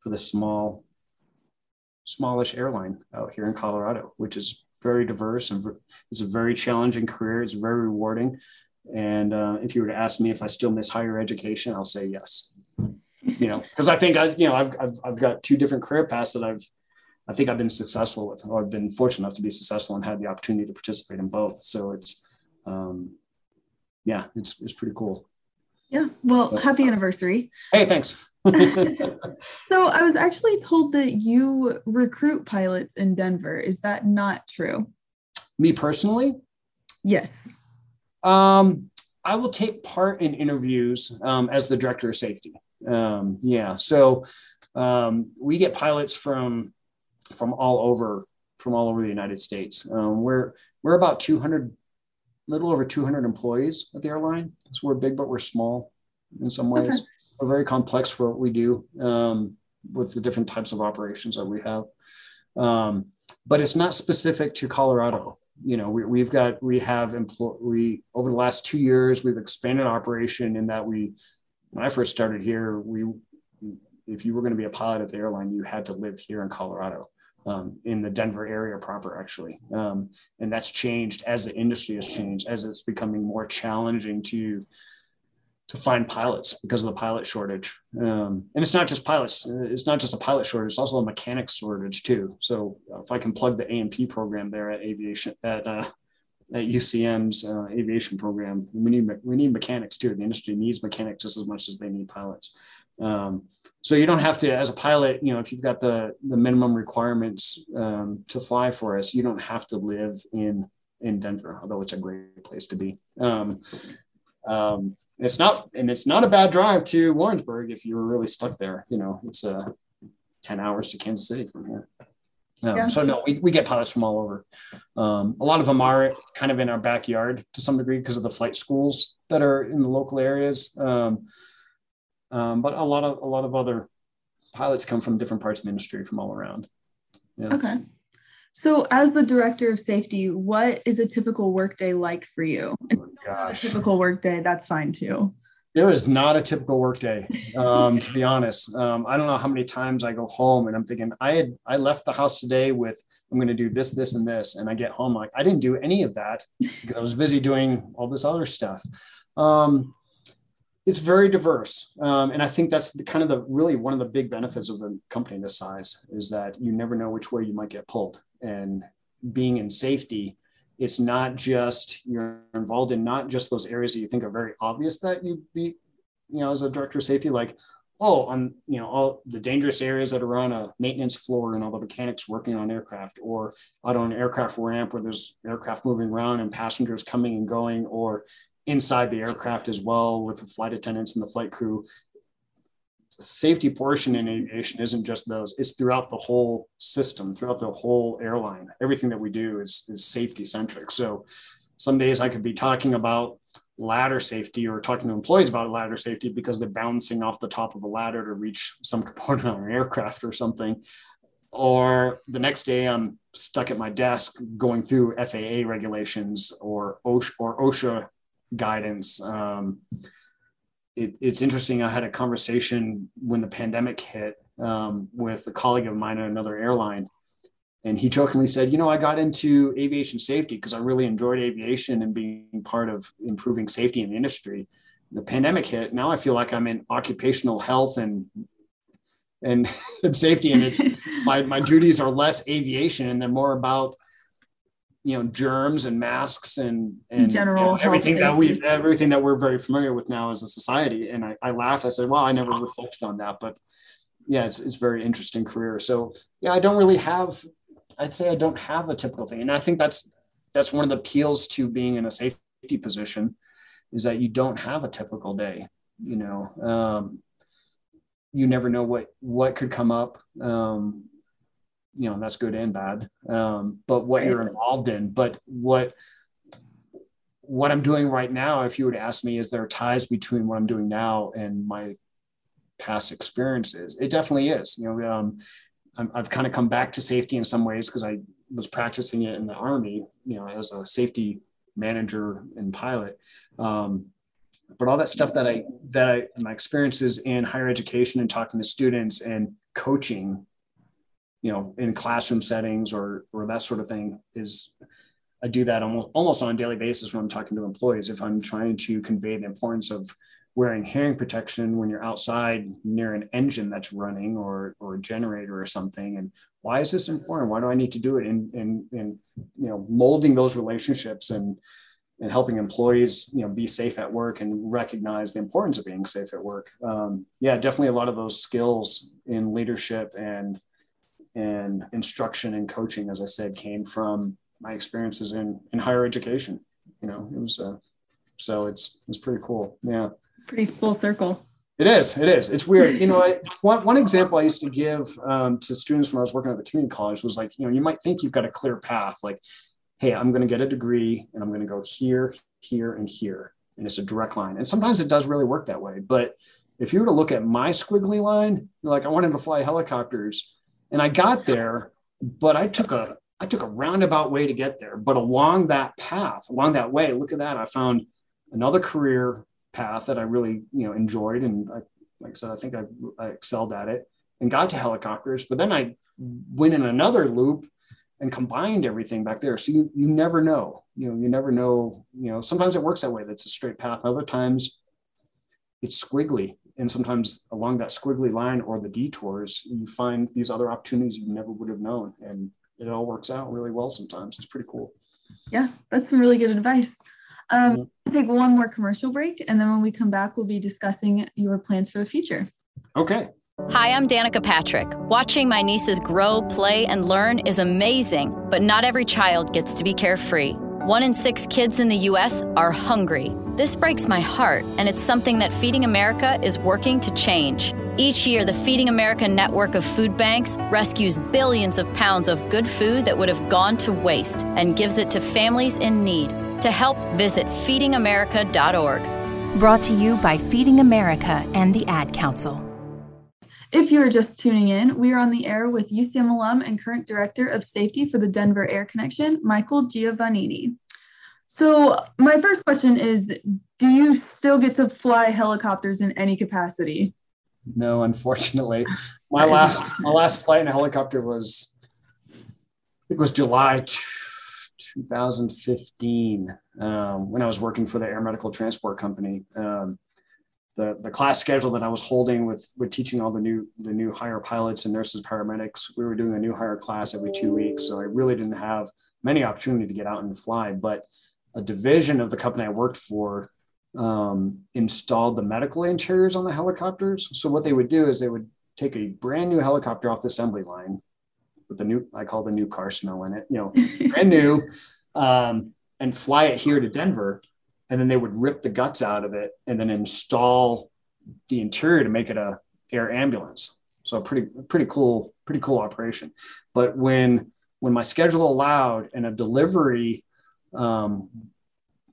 for this small smallish airline out here in Colorado, which is very diverse and it's a very challenging career. It's very rewarding, and uh, if you were to ask me if I still miss higher education, I'll say yes. You know, because I think I you know I've, I've I've got two different career paths that I've I think I've been successful with, or I've been fortunate enough to be successful and had the opportunity to participate in both. So it's, um, yeah, it's it's pretty cool. Yeah. Well, but, happy anniversary. Hey, thanks. so I was actually told that you recruit pilots in Denver. Is that not true? Me personally? Yes. Um, I will take part in interviews um, as the director of safety. Um, yeah. So um, we get pilots from from all over from all over the United States. Um, we're we're about 200, little over 200 employees at the airline. So we're big, but we're small in some ways. Okay. We're very complex for what we do um, with the different types of operations that we have. Um, but it's not specific to Colorado. You know, we, we've got we have employ we over the last two years we've expanded operation in that we when I first started here we if you were going to be a pilot at the airline you had to live here in Colorado um, in the Denver area proper, actually. Um, and that's changed as the industry has changed, as it's becoming more challenging to to find pilots because of the pilot shortage. Um, and it's not just pilots; it's not just a pilot shortage; it's also a mechanic shortage too. So if I can plug the A&P program there at aviation at uh, at UCM's uh, aviation program, we need we need mechanics too. The industry needs mechanics just as much as they need pilots. Um, so you don't have to, as a pilot, you know, if you've got the the minimum requirements um, to fly for us, you don't have to live in in Denver, although it's a great place to be. Um, um, it's not, and it's not a bad drive to Warrensburg if you were really stuck there. You know, it's uh, ten hours to Kansas City from here. Um, yeah. So no, we, we get pilots from all over. Um, a lot of them are kind of in our backyard to some degree because of the flight schools that are in the local areas. Um, but a lot of a lot of other pilots come from different parts of the industry from all around. Yeah. Okay. So, as the director of safety, what is a typical workday like for you? Oh a typical workday, that's fine too. It was not a typical workday, um, to be honest. Um, I don't know how many times I go home and I'm thinking I had I left the house today with I'm going to do this, this, and this, and I get home like I didn't do any of that because I was busy doing all this other stuff. Um, it's very diverse. Um, and i think that's the kind of the really one of the big benefits of a company this size is that you never know which way you might get pulled. And being in safety it's not just you're involved in not just those areas that you think are very obvious that you be you know as a director of safety like oh i'm you know all the dangerous areas that are on a maintenance floor and all the mechanics working on aircraft or out on an aircraft ramp where there's aircraft moving around and passengers coming and going or inside the aircraft as well with the flight attendants and the flight crew. Safety portion in aviation isn't just those, it's throughout the whole system, throughout the whole airline. Everything that we do is, is safety centric. So some days I could be talking about ladder safety or talking to employees about ladder safety because they're bouncing off the top of a ladder to reach some component on an aircraft or something. Or the next day I'm stuck at my desk going through FAA regulations or OSHA, or OSHA guidance. Um, it, it's interesting. I had a conversation when the pandemic hit um, with a colleague of mine at another airline. And he jokingly said, You know, I got into aviation safety because I really enjoyed aviation and being part of improving safety in the industry. The pandemic hit. Now I feel like I'm in occupational health and and, and safety. And it's my, my duties are less aviation and they're more about you know germs and masks and and general everything that we everything that we're very familiar with now as a society and I, I laughed i said well i never reflected on that but yeah it's, it's very interesting career so yeah i don't really have i'd say i don't have a typical thing and i think that's that's one of the appeals to being in a safety position is that you don't have a typical day. You know, um, you never know what what could come up. Um, you know, that's good and bad. Um, but what you're involved in, but what what I'm doing right now, if you to ask me, is there ties between what I'm doing now and my past experiences? It definitely is. You know, um, i have kind of come back to safety in some ways because I was practicing it in the army. You know, as a safety manager and pilot. Um, but all that stuff that I that I my experiences in higher education and talking to students and coaching, you know, in classroom settings or or that sort of thing is I do that almost almost on a daily basis when I'm talking to employees. If I'm trying to convey the importance of wearing hearing protection when you're outside near an engine that's running or or a generator or something, and why is this important? Why do I need to do it? And and and you know, molding those relationships and and helping employees you know be safe at work and recognize the importance of being safe at work um, yeah definitely a lot of those skills in leadership and and instruction and coaching as i said came from my experiences in in higher education you know it was uh, so it's it's pretty cool yeah pretty full circle it is it is it's weird you know I, one, one example i used to give um, to students when i was working at the community college was like you know you might think you've got a clear path like hey, I'm going to get a degree and I'm going to go here, here, and here. And it's a direct line. And sometimes it does really work that way. But if you were to look at my squiggly line, like I wanted to fly helicopters and I got there, but I took a I took a roundabout way to get there. But along that path, along that way, look at that. I found another career path that I really, you know, enjoyed. And I, like I said, I think I, I excelled at it and got to helicopters. But then I went in another loop and combined everything back there. So you, you never know, you know, you never know, you know, sometimes it works that way. That's a straight path. Other times it's squiggly. And sometimes along that squiggly line or the detours, you find these other opportunities you never would have known. And it all works out really well sometimes. It's pretty cool. Yeah, that's some really good advice. Um, mm-hmm. take one more commercial break. And then when we come back, we'll be discussing your plans for the future. Okay. Hi, I'm Danica Patrick. Watching my nieces grow, play, and learn is amazing, but not every child gets to be carefree. One in six kids in the U.S. are hungry. This breaks my heart, and it's something that Feeding America is working to change. Each year, the Feeding America network of food banks rescues billions of pounds of good food that would have gone to waste and gives it to families in need. To help, visit feedingamerica.org. Brought to you by Feeding America and the Ad Council. If you're just tuning in, we are on the air with UCM alum and current director of safety for the Denver Air Connection, Michael Giovannini. So, my first question is Do you still get to fly helicopters in any capacity? No, unfortunately. My last my last flight in a helicopter was I it was July 2015 um, when I was working for the Air Medical Transport Company. Um, the, the class schedule that I was holding with with teaching all the new the new hire pilots and nurses paramedics we were doing a new hire class every two weeks so I really didn't have many opportunity to get out and fly but a division of the company I worked for um, installed the medical interiors on the helicopters so what they would do is they would take a brand new helicopter off the assembly line with the new I call the new car smell in it you know brand new um, and fly it here to Denver and then they would rip the guts out of it and then install the interior to make it a air ambulance. So pretty pretty cool pretty cool operation. But when when my schedule allowed and a delivery um,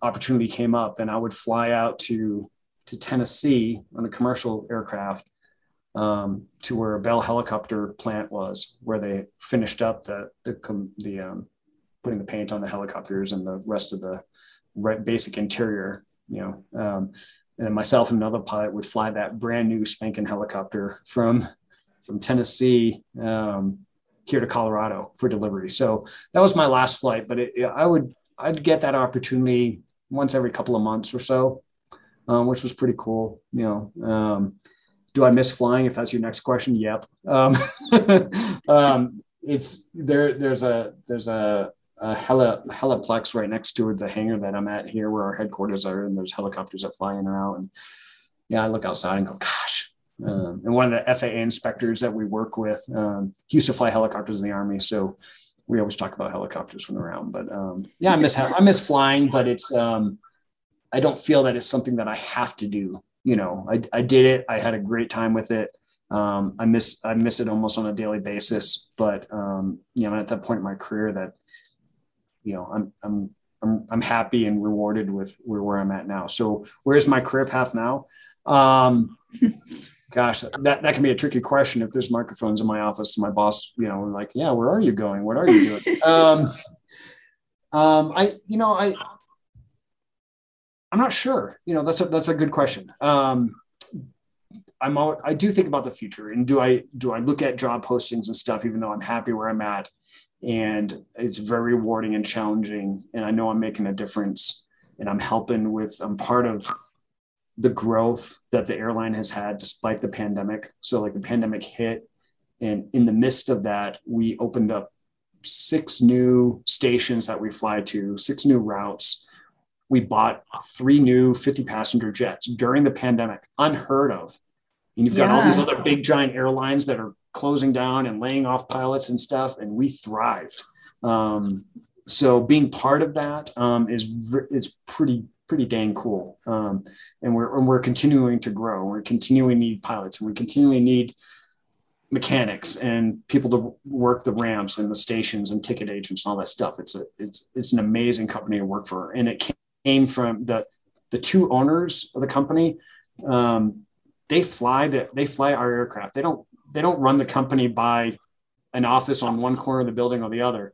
opportunity came up, then I would fly out to to Tennessee on a commercial aircraft um, to where a Bell helicopter plant was, where they finished up the the the um, putting the paint on the helicopters and the rest of the basic interior, you know. Um, and myself and another pilot would fly that brand new spanking helicopter from from Tennessee um, here to Colorado for delivery. So that was my last flight, but it, I would I'd get that opportunity once every couple of months or so, um, which was pretty cool. You know, um, do I miss flying? If that's your next question, yep. Um, um, it's there. There's a there's a a heli- heliplex right next to the hangar that I'm at here, where our headquarters are, and there's helicopters that fly in and out. And yeah, I look outside and go, gosh. Um, and one of the FAA inspectors that we work with, um, he used to fly helicopters in the army, so we always talk about helicopters when around. But um, yeah, I miss I miss flying, but it's um, I don't feel that it's something that I have to do. You know, I, I did it. I had a great time with it. Um, I miss I miss it almost on a daily basis, but um, you know, I'm at that point in my career that you know I'm I'm I'm I'm happy and rewarded with where, where I'm at now. So where's my career path now? Gosh, that, that can be a tricky question if there's microphones in my office to my boss, you know, like, yeah, where are you going? What are you doing? um, um, I, you know, I, I'm not sure. You know, that's a that's a good question. Um, I'm all, I do think about the future, and do I do I look at job postings and stuff, even though I'm happy where I'm at, and it's very rewarding and challenging, and I know I'm making a difference, and I'm helping with I'm part of the growth that the airline has had despite the pandemic. So like the pandemic hit, and in the midst of that, we opened up six new stations that we fly to, six new routes we bought three new 50 passenger jets during the pandemic, unheard of. And you've got yeah. all these other big giant airlines that are closing down and laying off pilots and stuff, and we thrived. Um, so being part of that um, is it's pretty pretty dang cool. Um, and we're and we're continuing to grow. We're continuing need pilots, and we continually need mechanics and people to work the ramps and the stations and ticket agents and all that stuff. It's a it's it's an amazing company to work for, and it came from the the two owners of the company. Um, they fly the, they fly our aircraft. They don't they don't run the company by an office on one corner of the building or the other.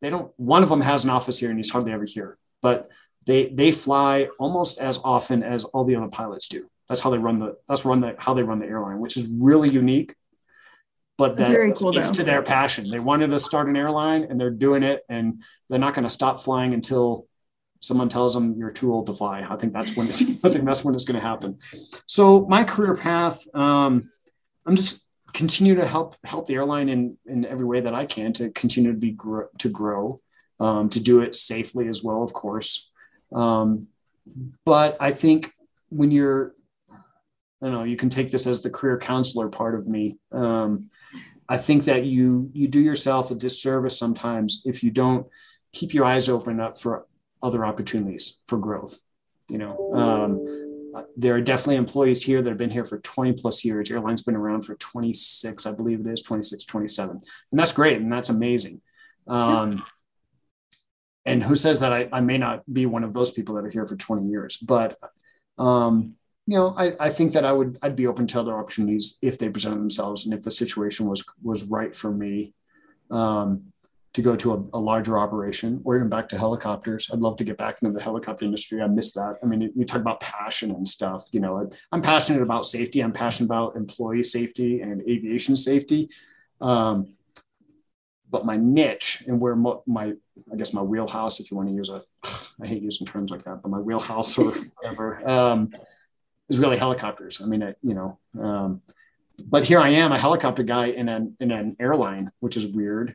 They don't. One of them has an office here, and he's hardly ever here. But they they fly almost as often as all the other pilots do. That's how they run the that's run the how they run the airline, which is really unique. But that very cool, speaks though. to their passion. They wanted to start an airline, and they're doing it, and they're not going to stop flying until someone tells them you're too old to fly. I think that's when it's, I think that's when it's going to happen. So my career path, um, I'm just continue to help help the airline in in every way that I can to continue to be grow, to grow, um, to do it safely as well, of course. Um, but I think when you're, I don't know, you can take this as the career counselor part of me. Um, I think that you you do yourself a disservice sometimes if you don't keep your eyes open up for other opportunities for growth. You know, um, there are definitely employees here that have been here for 20 plus years. Airline's been around for 26, I believe it is 26, 27. And that's great. And that's amazing. Um, and who says that I, I may not be one of those people that are here for 20 years, but, um, you know, I, I think that I would, I'd be open to other opportunities if they presented themselves and if the situation was, was right for me. Um, to go to a, a, larger operation or even back to helicopters. I'd love to get back into the helicopter industry. I miss that. I mean, we talk about passion and stuff. You know, I'm passionate about safety. I'm passionate about employee safety and aviation safety. Um, but my niche and where my, I guess my wheelhouse, if you want to use a, I hate using terms like that, but my wheelhouse or whatever, um, is really helicopters. I mean, I, you know, um, but here I am, a helicopter guy in an in an airline, which is weird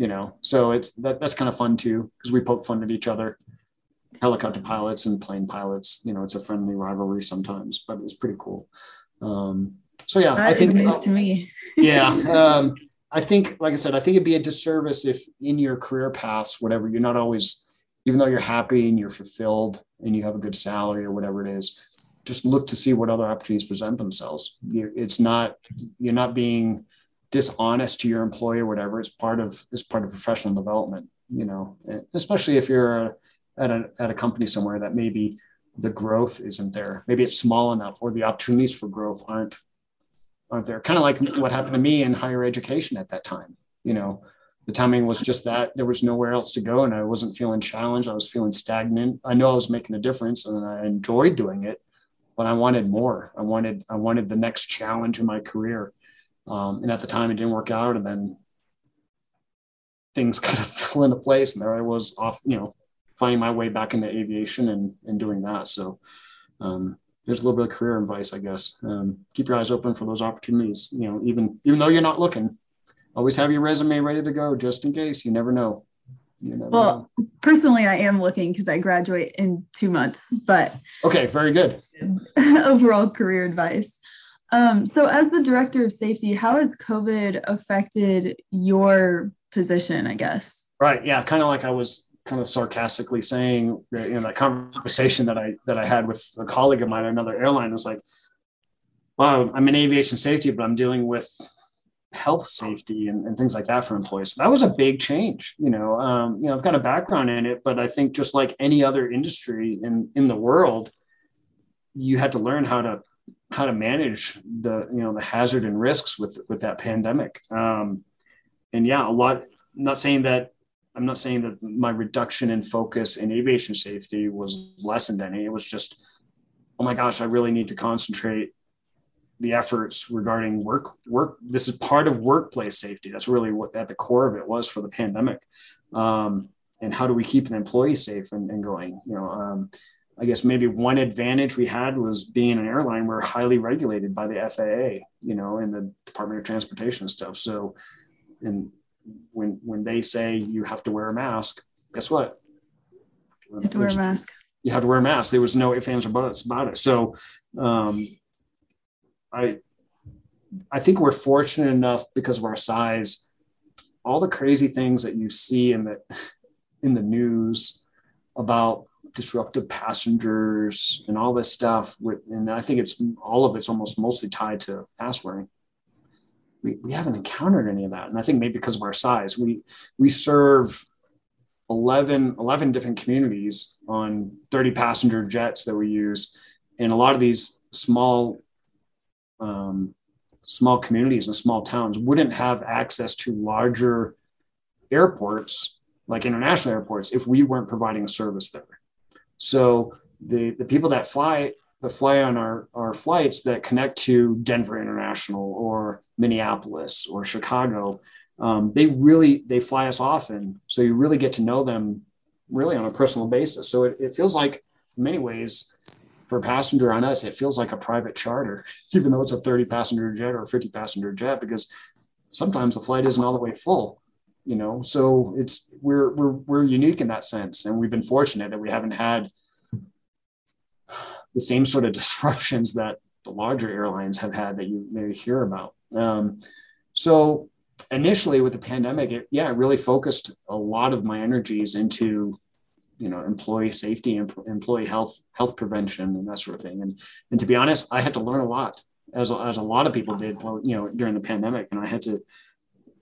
you know? So it's that that's kind of fun too because we poke fun at each other. Helicopter pilots and plane pilots you know it's a friendly rivalry sometimes but it's pretty cool. Um so yeah that i think nice uh, to me. Yeah um i think like i said i think it'd be a disservice if in your career paths whatever you're not always even though you're happy and you're fulfilled and you have a good salary or whatever it is just look to see what other opportunities present themselves it's not you're not being dishonest to your employer, whatever, it's part of it's part of professional development. You know, especially if you're uh, at a at a company somewhere that maybe the growth isn't there. Maybe it's small enough, or the opportunities for growth aren't aren't there. Kind of like what happened to me in higher education at that time. You know, the timing was just that there was nowhere else to go, and I wasn't feeling challenged. I was feeling stagnant. I know I was making a difference, and I enjoyed doing it, but I wanted more. I wanted I wanted the next challenge in my career um, and at the time, it didn't work out. And then things kind of fell into place. And there I was off, you know, finding my way back into aviation and, and doing that. So um, there's a little bit of career advice, I guess. Um, keep your eyes open for those opportunities. You know, even even though you're not looking, always have your resume ready to go just in case. You never know. You never well, know. personally, I am looking because I graduate in two months. But okay, very good. overall career advice. Um, so, as the director of safety, how has COVID affected your position? I guess. Right. Yeah. Kind of like I was kind of sarcastically saying you that conversation that I that I had with a colleague of mine at another airline was like, "Wow, I'm in aviation safety, but I'm dealing with health safety and, and things like that for employees." So that was a big change. You know, um, you know, I've got a background in it, but I think just like any other industry in in the world, you had to learn how to how to manage the you know the hazard and risks with with that pandemic. Um, and yeah, a lot. I'm not saying that I'm not saying that my reduction in focus in aviation safety was lessened any. It was just, oh my gosh, I really need to concentrate the efforts regarding work work. This is part of workplace safety. That's really what at the core of it was for the pandemic. Um, and how do we keep the employees safe and, and going? You know, um, I guess maybe one advantage we had was being an airline. We're highly regulated by the FAA, you know, and the Department of Transportation and stuff. So, and when when they say you have to wear a mask, guess what? You have to wear a mask. You have to wear a mask. There was no ifs, ands, or buts about it. So, um, I I think we're fortunate enough because of our size. All the crazy things that you see in the in the news about disruptive passengers and all this stuff, and I think it's all of it's almost mostly tied to mask wearing we, we haven't encountered any of that. And I think maybe because of our size, we we serve 11, 11 different communities on 30 passenger jets that we use. And a lot of these small um, small communities and small towns wouldn't have access to larger airports like international airports if we weren't providing a service there. So the, the people that fly that fly on our, our flights that connect to Denver International or Minneapolis or Chicago, um, they really they fly us often. So you really get to know them really on a personal basis. So it, it feels like in many ways for a passenger on us, it feels like a private charter, even though it's a 30 passenger jet or a 50 passenger jet, because sometimes the flight isn't all the way full you know so it's we're we're we're unique in that sense and we've been fortunate that we haven't had the same sort of disruptions that the larger airlines have had that you may hear about. Um, so initially with the pandemic, it, yeah, it really focused a lot of my energies into, you know, employee safety and employee health, health prevention and that sort of thing. And, and to be honest, I had to learn a lot as, as a lot of people did, you know, during the pandemic. And I had to,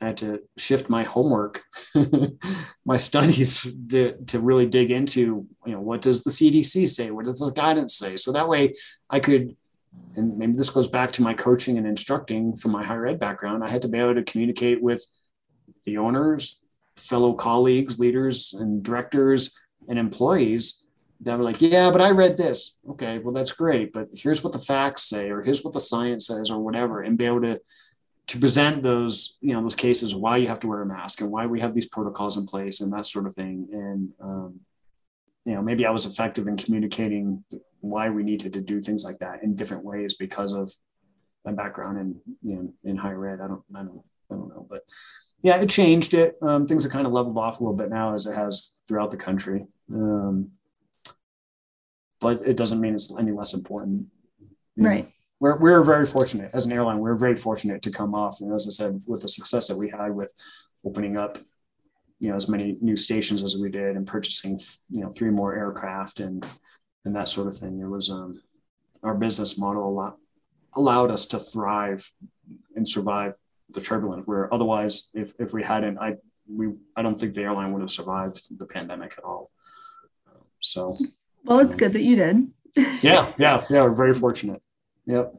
I had to shift my homework, my studies to, to really dig into, you know, what does the CDC say? What does the guidance say? So that way I could, and maybe this goes back to my coaching and instructing from my higher ed background. I had to be able to communicate with the owners, fellow colleagues, leaders, and directors and employees that were like, yeah, but I read this. Okay, well, that's great. But here's what the facts say, or here's what the science says, or whatever, and be able to to present those you know those cases why you have to wear a mask and why we have these protocols in place and that sort of thing. And um, you know maybe i was effective in communicating why we needed to do things like that in different ways because of my background in you know in higher ed. I don't i don't i don't know. But yeah it changed it. Um, things have kind of leveled off a little bit now as it has throughout the country. Um, but it doesn't mean it's any less important. Right we're, we're very fortunate as an airline. We're very fortunate to come off, and as I said, with the success that we had with opening up, you know, as many new stations as we did, and purchasing, you know, three more aircraft and and that sort of thing. It was um, our business model a lot allowed us to thrive and survive the turbulence. Where otherwise, if if we hadn't, I we I don't think the airline would have survived the pandemic at all. So, well, it's good that you did. yeah, yeah, yeah. We're very fortunate. Yep.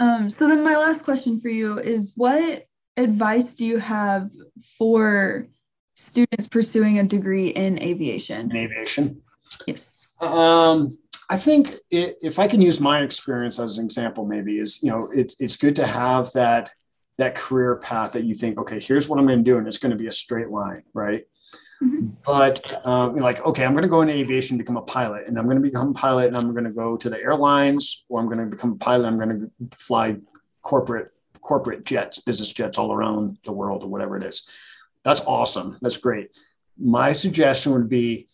Um, so then my last question for you is what advice do you have for students pursuing a degree in aviation? In aviation? Yes. Um, I think it, if I can use my experience as an example, maybe is, you know, it, it's good to have that, that career path that you think, okay, here's what I'm going to do. And it's going to be a straight line, right? Mm-hmm. But um, like, okay, I'm going to go into aviation, become a pilot, and I'm going to become a pilot, and I'm going to go to the airlines, or I'm going to become a pilot. I'm going to fly corporate corporate jets, business jets all around the world, or whatever it is. That's awesome. That's great. My suggestion would be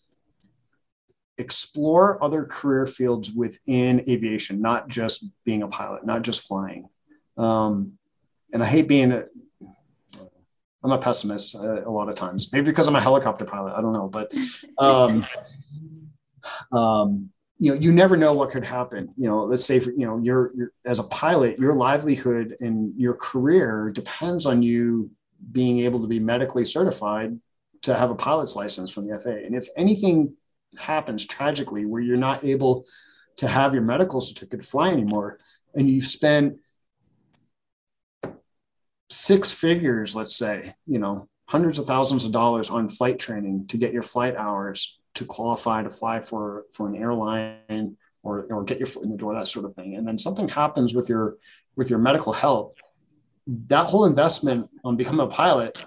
explore other career fields within aviation, not just being a pilot, not just flying. Um, and I hate being a, I'm a pessimist uh, a lot of times. Maybe because I'm a helicopter pilot. I don't know, but um, um, you know, you never know what could happen. You know, let's say, for, you know, you're, you're as a pilot, your livelihood and your career depends on you being able to be medically certified to have a pilot's license from the FAA. And if anything happens tragically where you're not able to have your medical certificate fly anymore, and you've spent six figures, let's say, you know, hundreds of thousands of dollars on flight training to get your flight hours to qualify to fly for for an airline or or get your foot in the door, that sort of thing. And then something happens with your with your medical health. That whole investment on becoming a pilot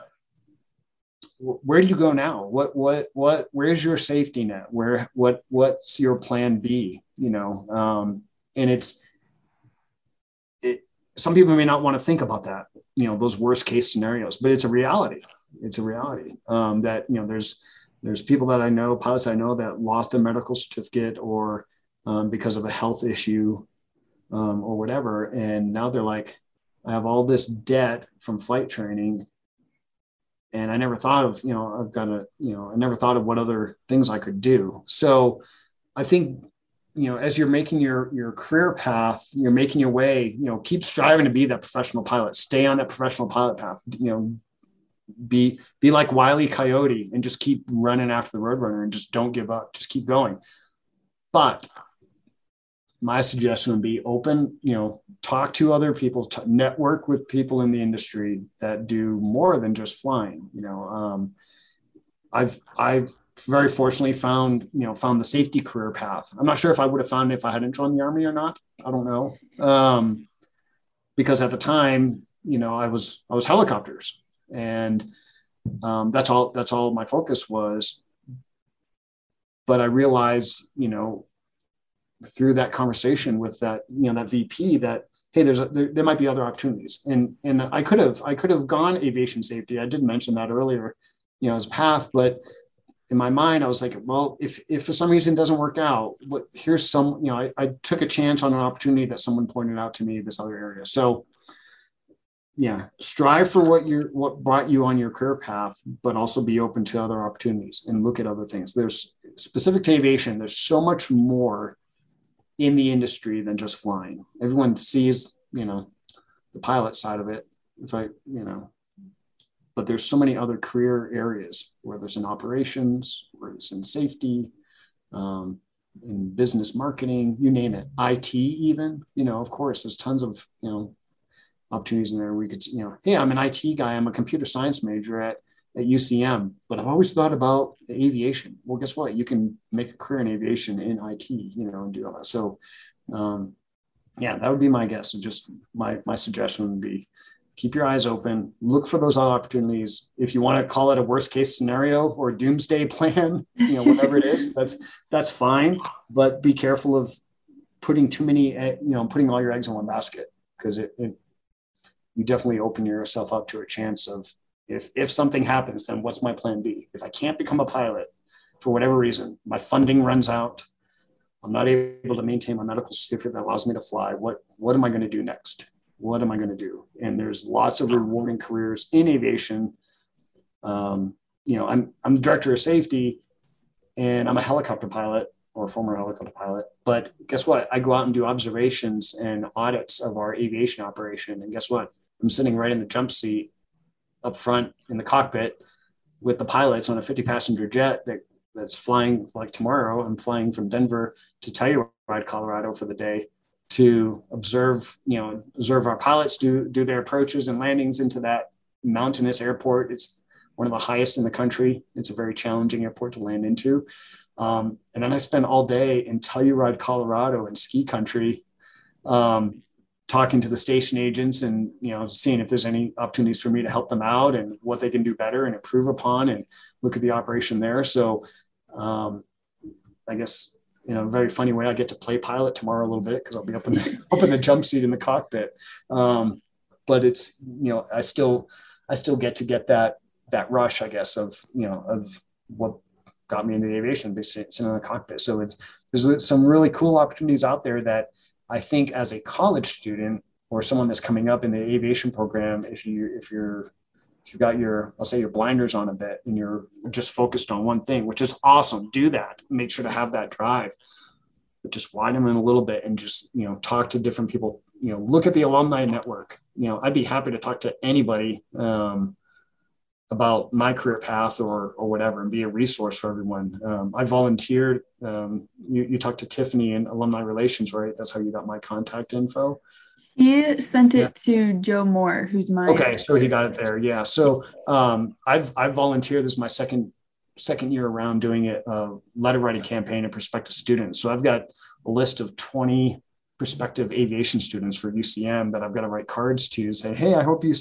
where do you go now what what what where's your safety net where what what's your plan b you know um and it's it some people may not want to think about that you know those worst case scenarios but it's a reality it's a reality um that you know there's there's people that i know pilots i know that lost their medical certificate or um, because of a health issue um, or whatever and now they're like i have all this debt from flight training and I never thought of, you know, I've got to, you know, I never thought of what other things I could do. So I think, you know, as you're making your your career path, you're making your way, you know, keep striving to be that professional pilot, stay on that professional pilot path, you know, be be like Wiley Coyote and just keep running after the roadrunner and just don't give up, just keep going. But my suggestion would be open, you know, talk to other people, t- network with people in the industry that do more than just flying. You know, um, I've I've very fortunately found you know found the safety career path. I'm not sure if I would have found it if I hadn't joined the army or not. I don't know, um, because at the time, you know, I was I was helicopters, and um, that's all that's all my focus was. But I realized, you know, through that conversation with that you know that VP that hey there's a, there, there might be other opportunities and and I could have I could have gone aviation safety I did mention that earlier you know as a path but in my mind I was like well if if for some reason it doesn't work out what here's some you know I, I took a chance on an opportunity that someone pointed out to me this other area so yeah strive for what you're, what brought you on your career path but also be open to other opportunities and look at other things there's specific to aviation there's so much more in the industry than just flying. Everyone sees, you know, the pilot side of it. If I, you know, but there's so many other career areas, whether it's in operations, whether it's in safety, um, in business marketing, you name it, IT even, you know, of course, there's tons of, you know, opportunities in there. We could, you know, hey, I'm an IT guy. I'm a computer science major at at UCM, but I've always thought about aviation. Well, guess what? You can make a career in aviation in IT, you know, and do all that. So, um, yeah, that would be my guess. And just my my suggestion would be keep your eyes open, look for those opportunities. If you want to call it a worst case scenario or doomsday plan, you know, whatever it is, that's that's fine. But be careful of putting too many, you know, putting all your eggs in one basket because it, it you definitely open yourself up to a chance of if if something happens, then what's my plan B? If I can't become a pilot for whatever reason, my funding runs out, I'm not able to maintain my medical certificate that allows me to fly. What what am I going to do next? What am I going to do? And there's lots of rewarding careers in aviation. Um, you know, I'm I'm the director of safety, and I'm a helicopter pilot or former helicopter pilot. But guess what? I go out and do observations and audits of our aviation operation, and guess what? I'm sitting right in the jump seat up front in the cockpit with the pilots on a 50 passenger jet that that's flying like tomorrow. I'm flying from Denver to Telluride, Colorado for the day to observe, you know, observe our pilots do do their approaches and landings into that mountainous airport. It's one of the highest in the country. It's a very challenging airport to land into. Um, and then I spend all day in Telluride, Colorado, in ski country, um, talking to the station agents and you know seeing if there's any opportunities for me to help them out and what they can do better and improve upon and look at the operation there so um, i guess in a very funny way i get to play pilot tomorrow a little bit because i'll be up in the up in the jump seat in the cockpit. Um, but it's you know i still i still get to get that that rush i guess of you know of what got me into the aviation sitting in the cockpit. So it's there's some really cool opportunities out there that I think as a college student or someone that's coming up in the aviation program, if you if you're if you got your, I'll say your blinders on a bit and you're just focused on one thing, which is awesome, do that. Make sure to have that drive, but just widen them in a little bit and just, you know, talk to different people, you know, look at the alumni network. You know, I'd be happy to talk to anybody um, about my career path or, or whatever and be a resource for everyone. Um, I volunteered. Um, you, you talked to Tiffany in alumni relations, right? That's how you got my contact info. He sent it yeah. to Joe Moore, who's my okay. So he got it there. Yeah. So um, I've I've volunteered. This is my second second year around doing it. Uh, letter writing campaign and prospective students. So I've got a list of twenty prospective aviation students for UCM that I've got to write cards to say, hey, I hope you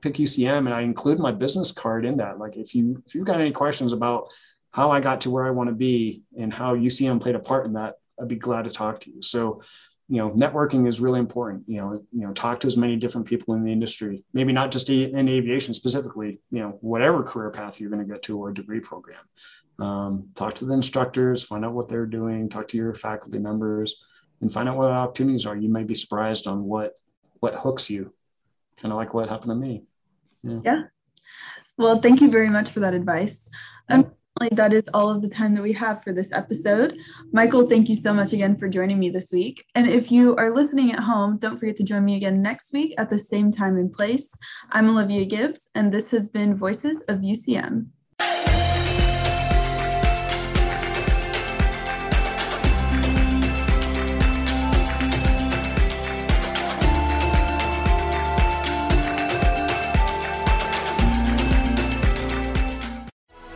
pick UCM, and I include my business card in that. Like if you if you've got any questions about how I got to where I want to be and how UCM played a part in that, I'd be glad to talk to you. So you know networking is really important you know you know talk to as many different people in the industry maybe not just in aviation specifically you know whatever career path you're going to get to or degree program. Um, talk to the instructors find out what they're doing talk to your faculty members and find out what opportunities are. You might be surprised on what what hooks you kind of like what happened to me. Yeah, yeah. well thank you very much for that advice. Um, that is all of the time that we have for this episode. Michael, thank you so much again for joining me this week. And if you are listening at home, don't forget to join me again next week at the same time and place. I'm Olivia Gibbs, and this has been Voices of UCM.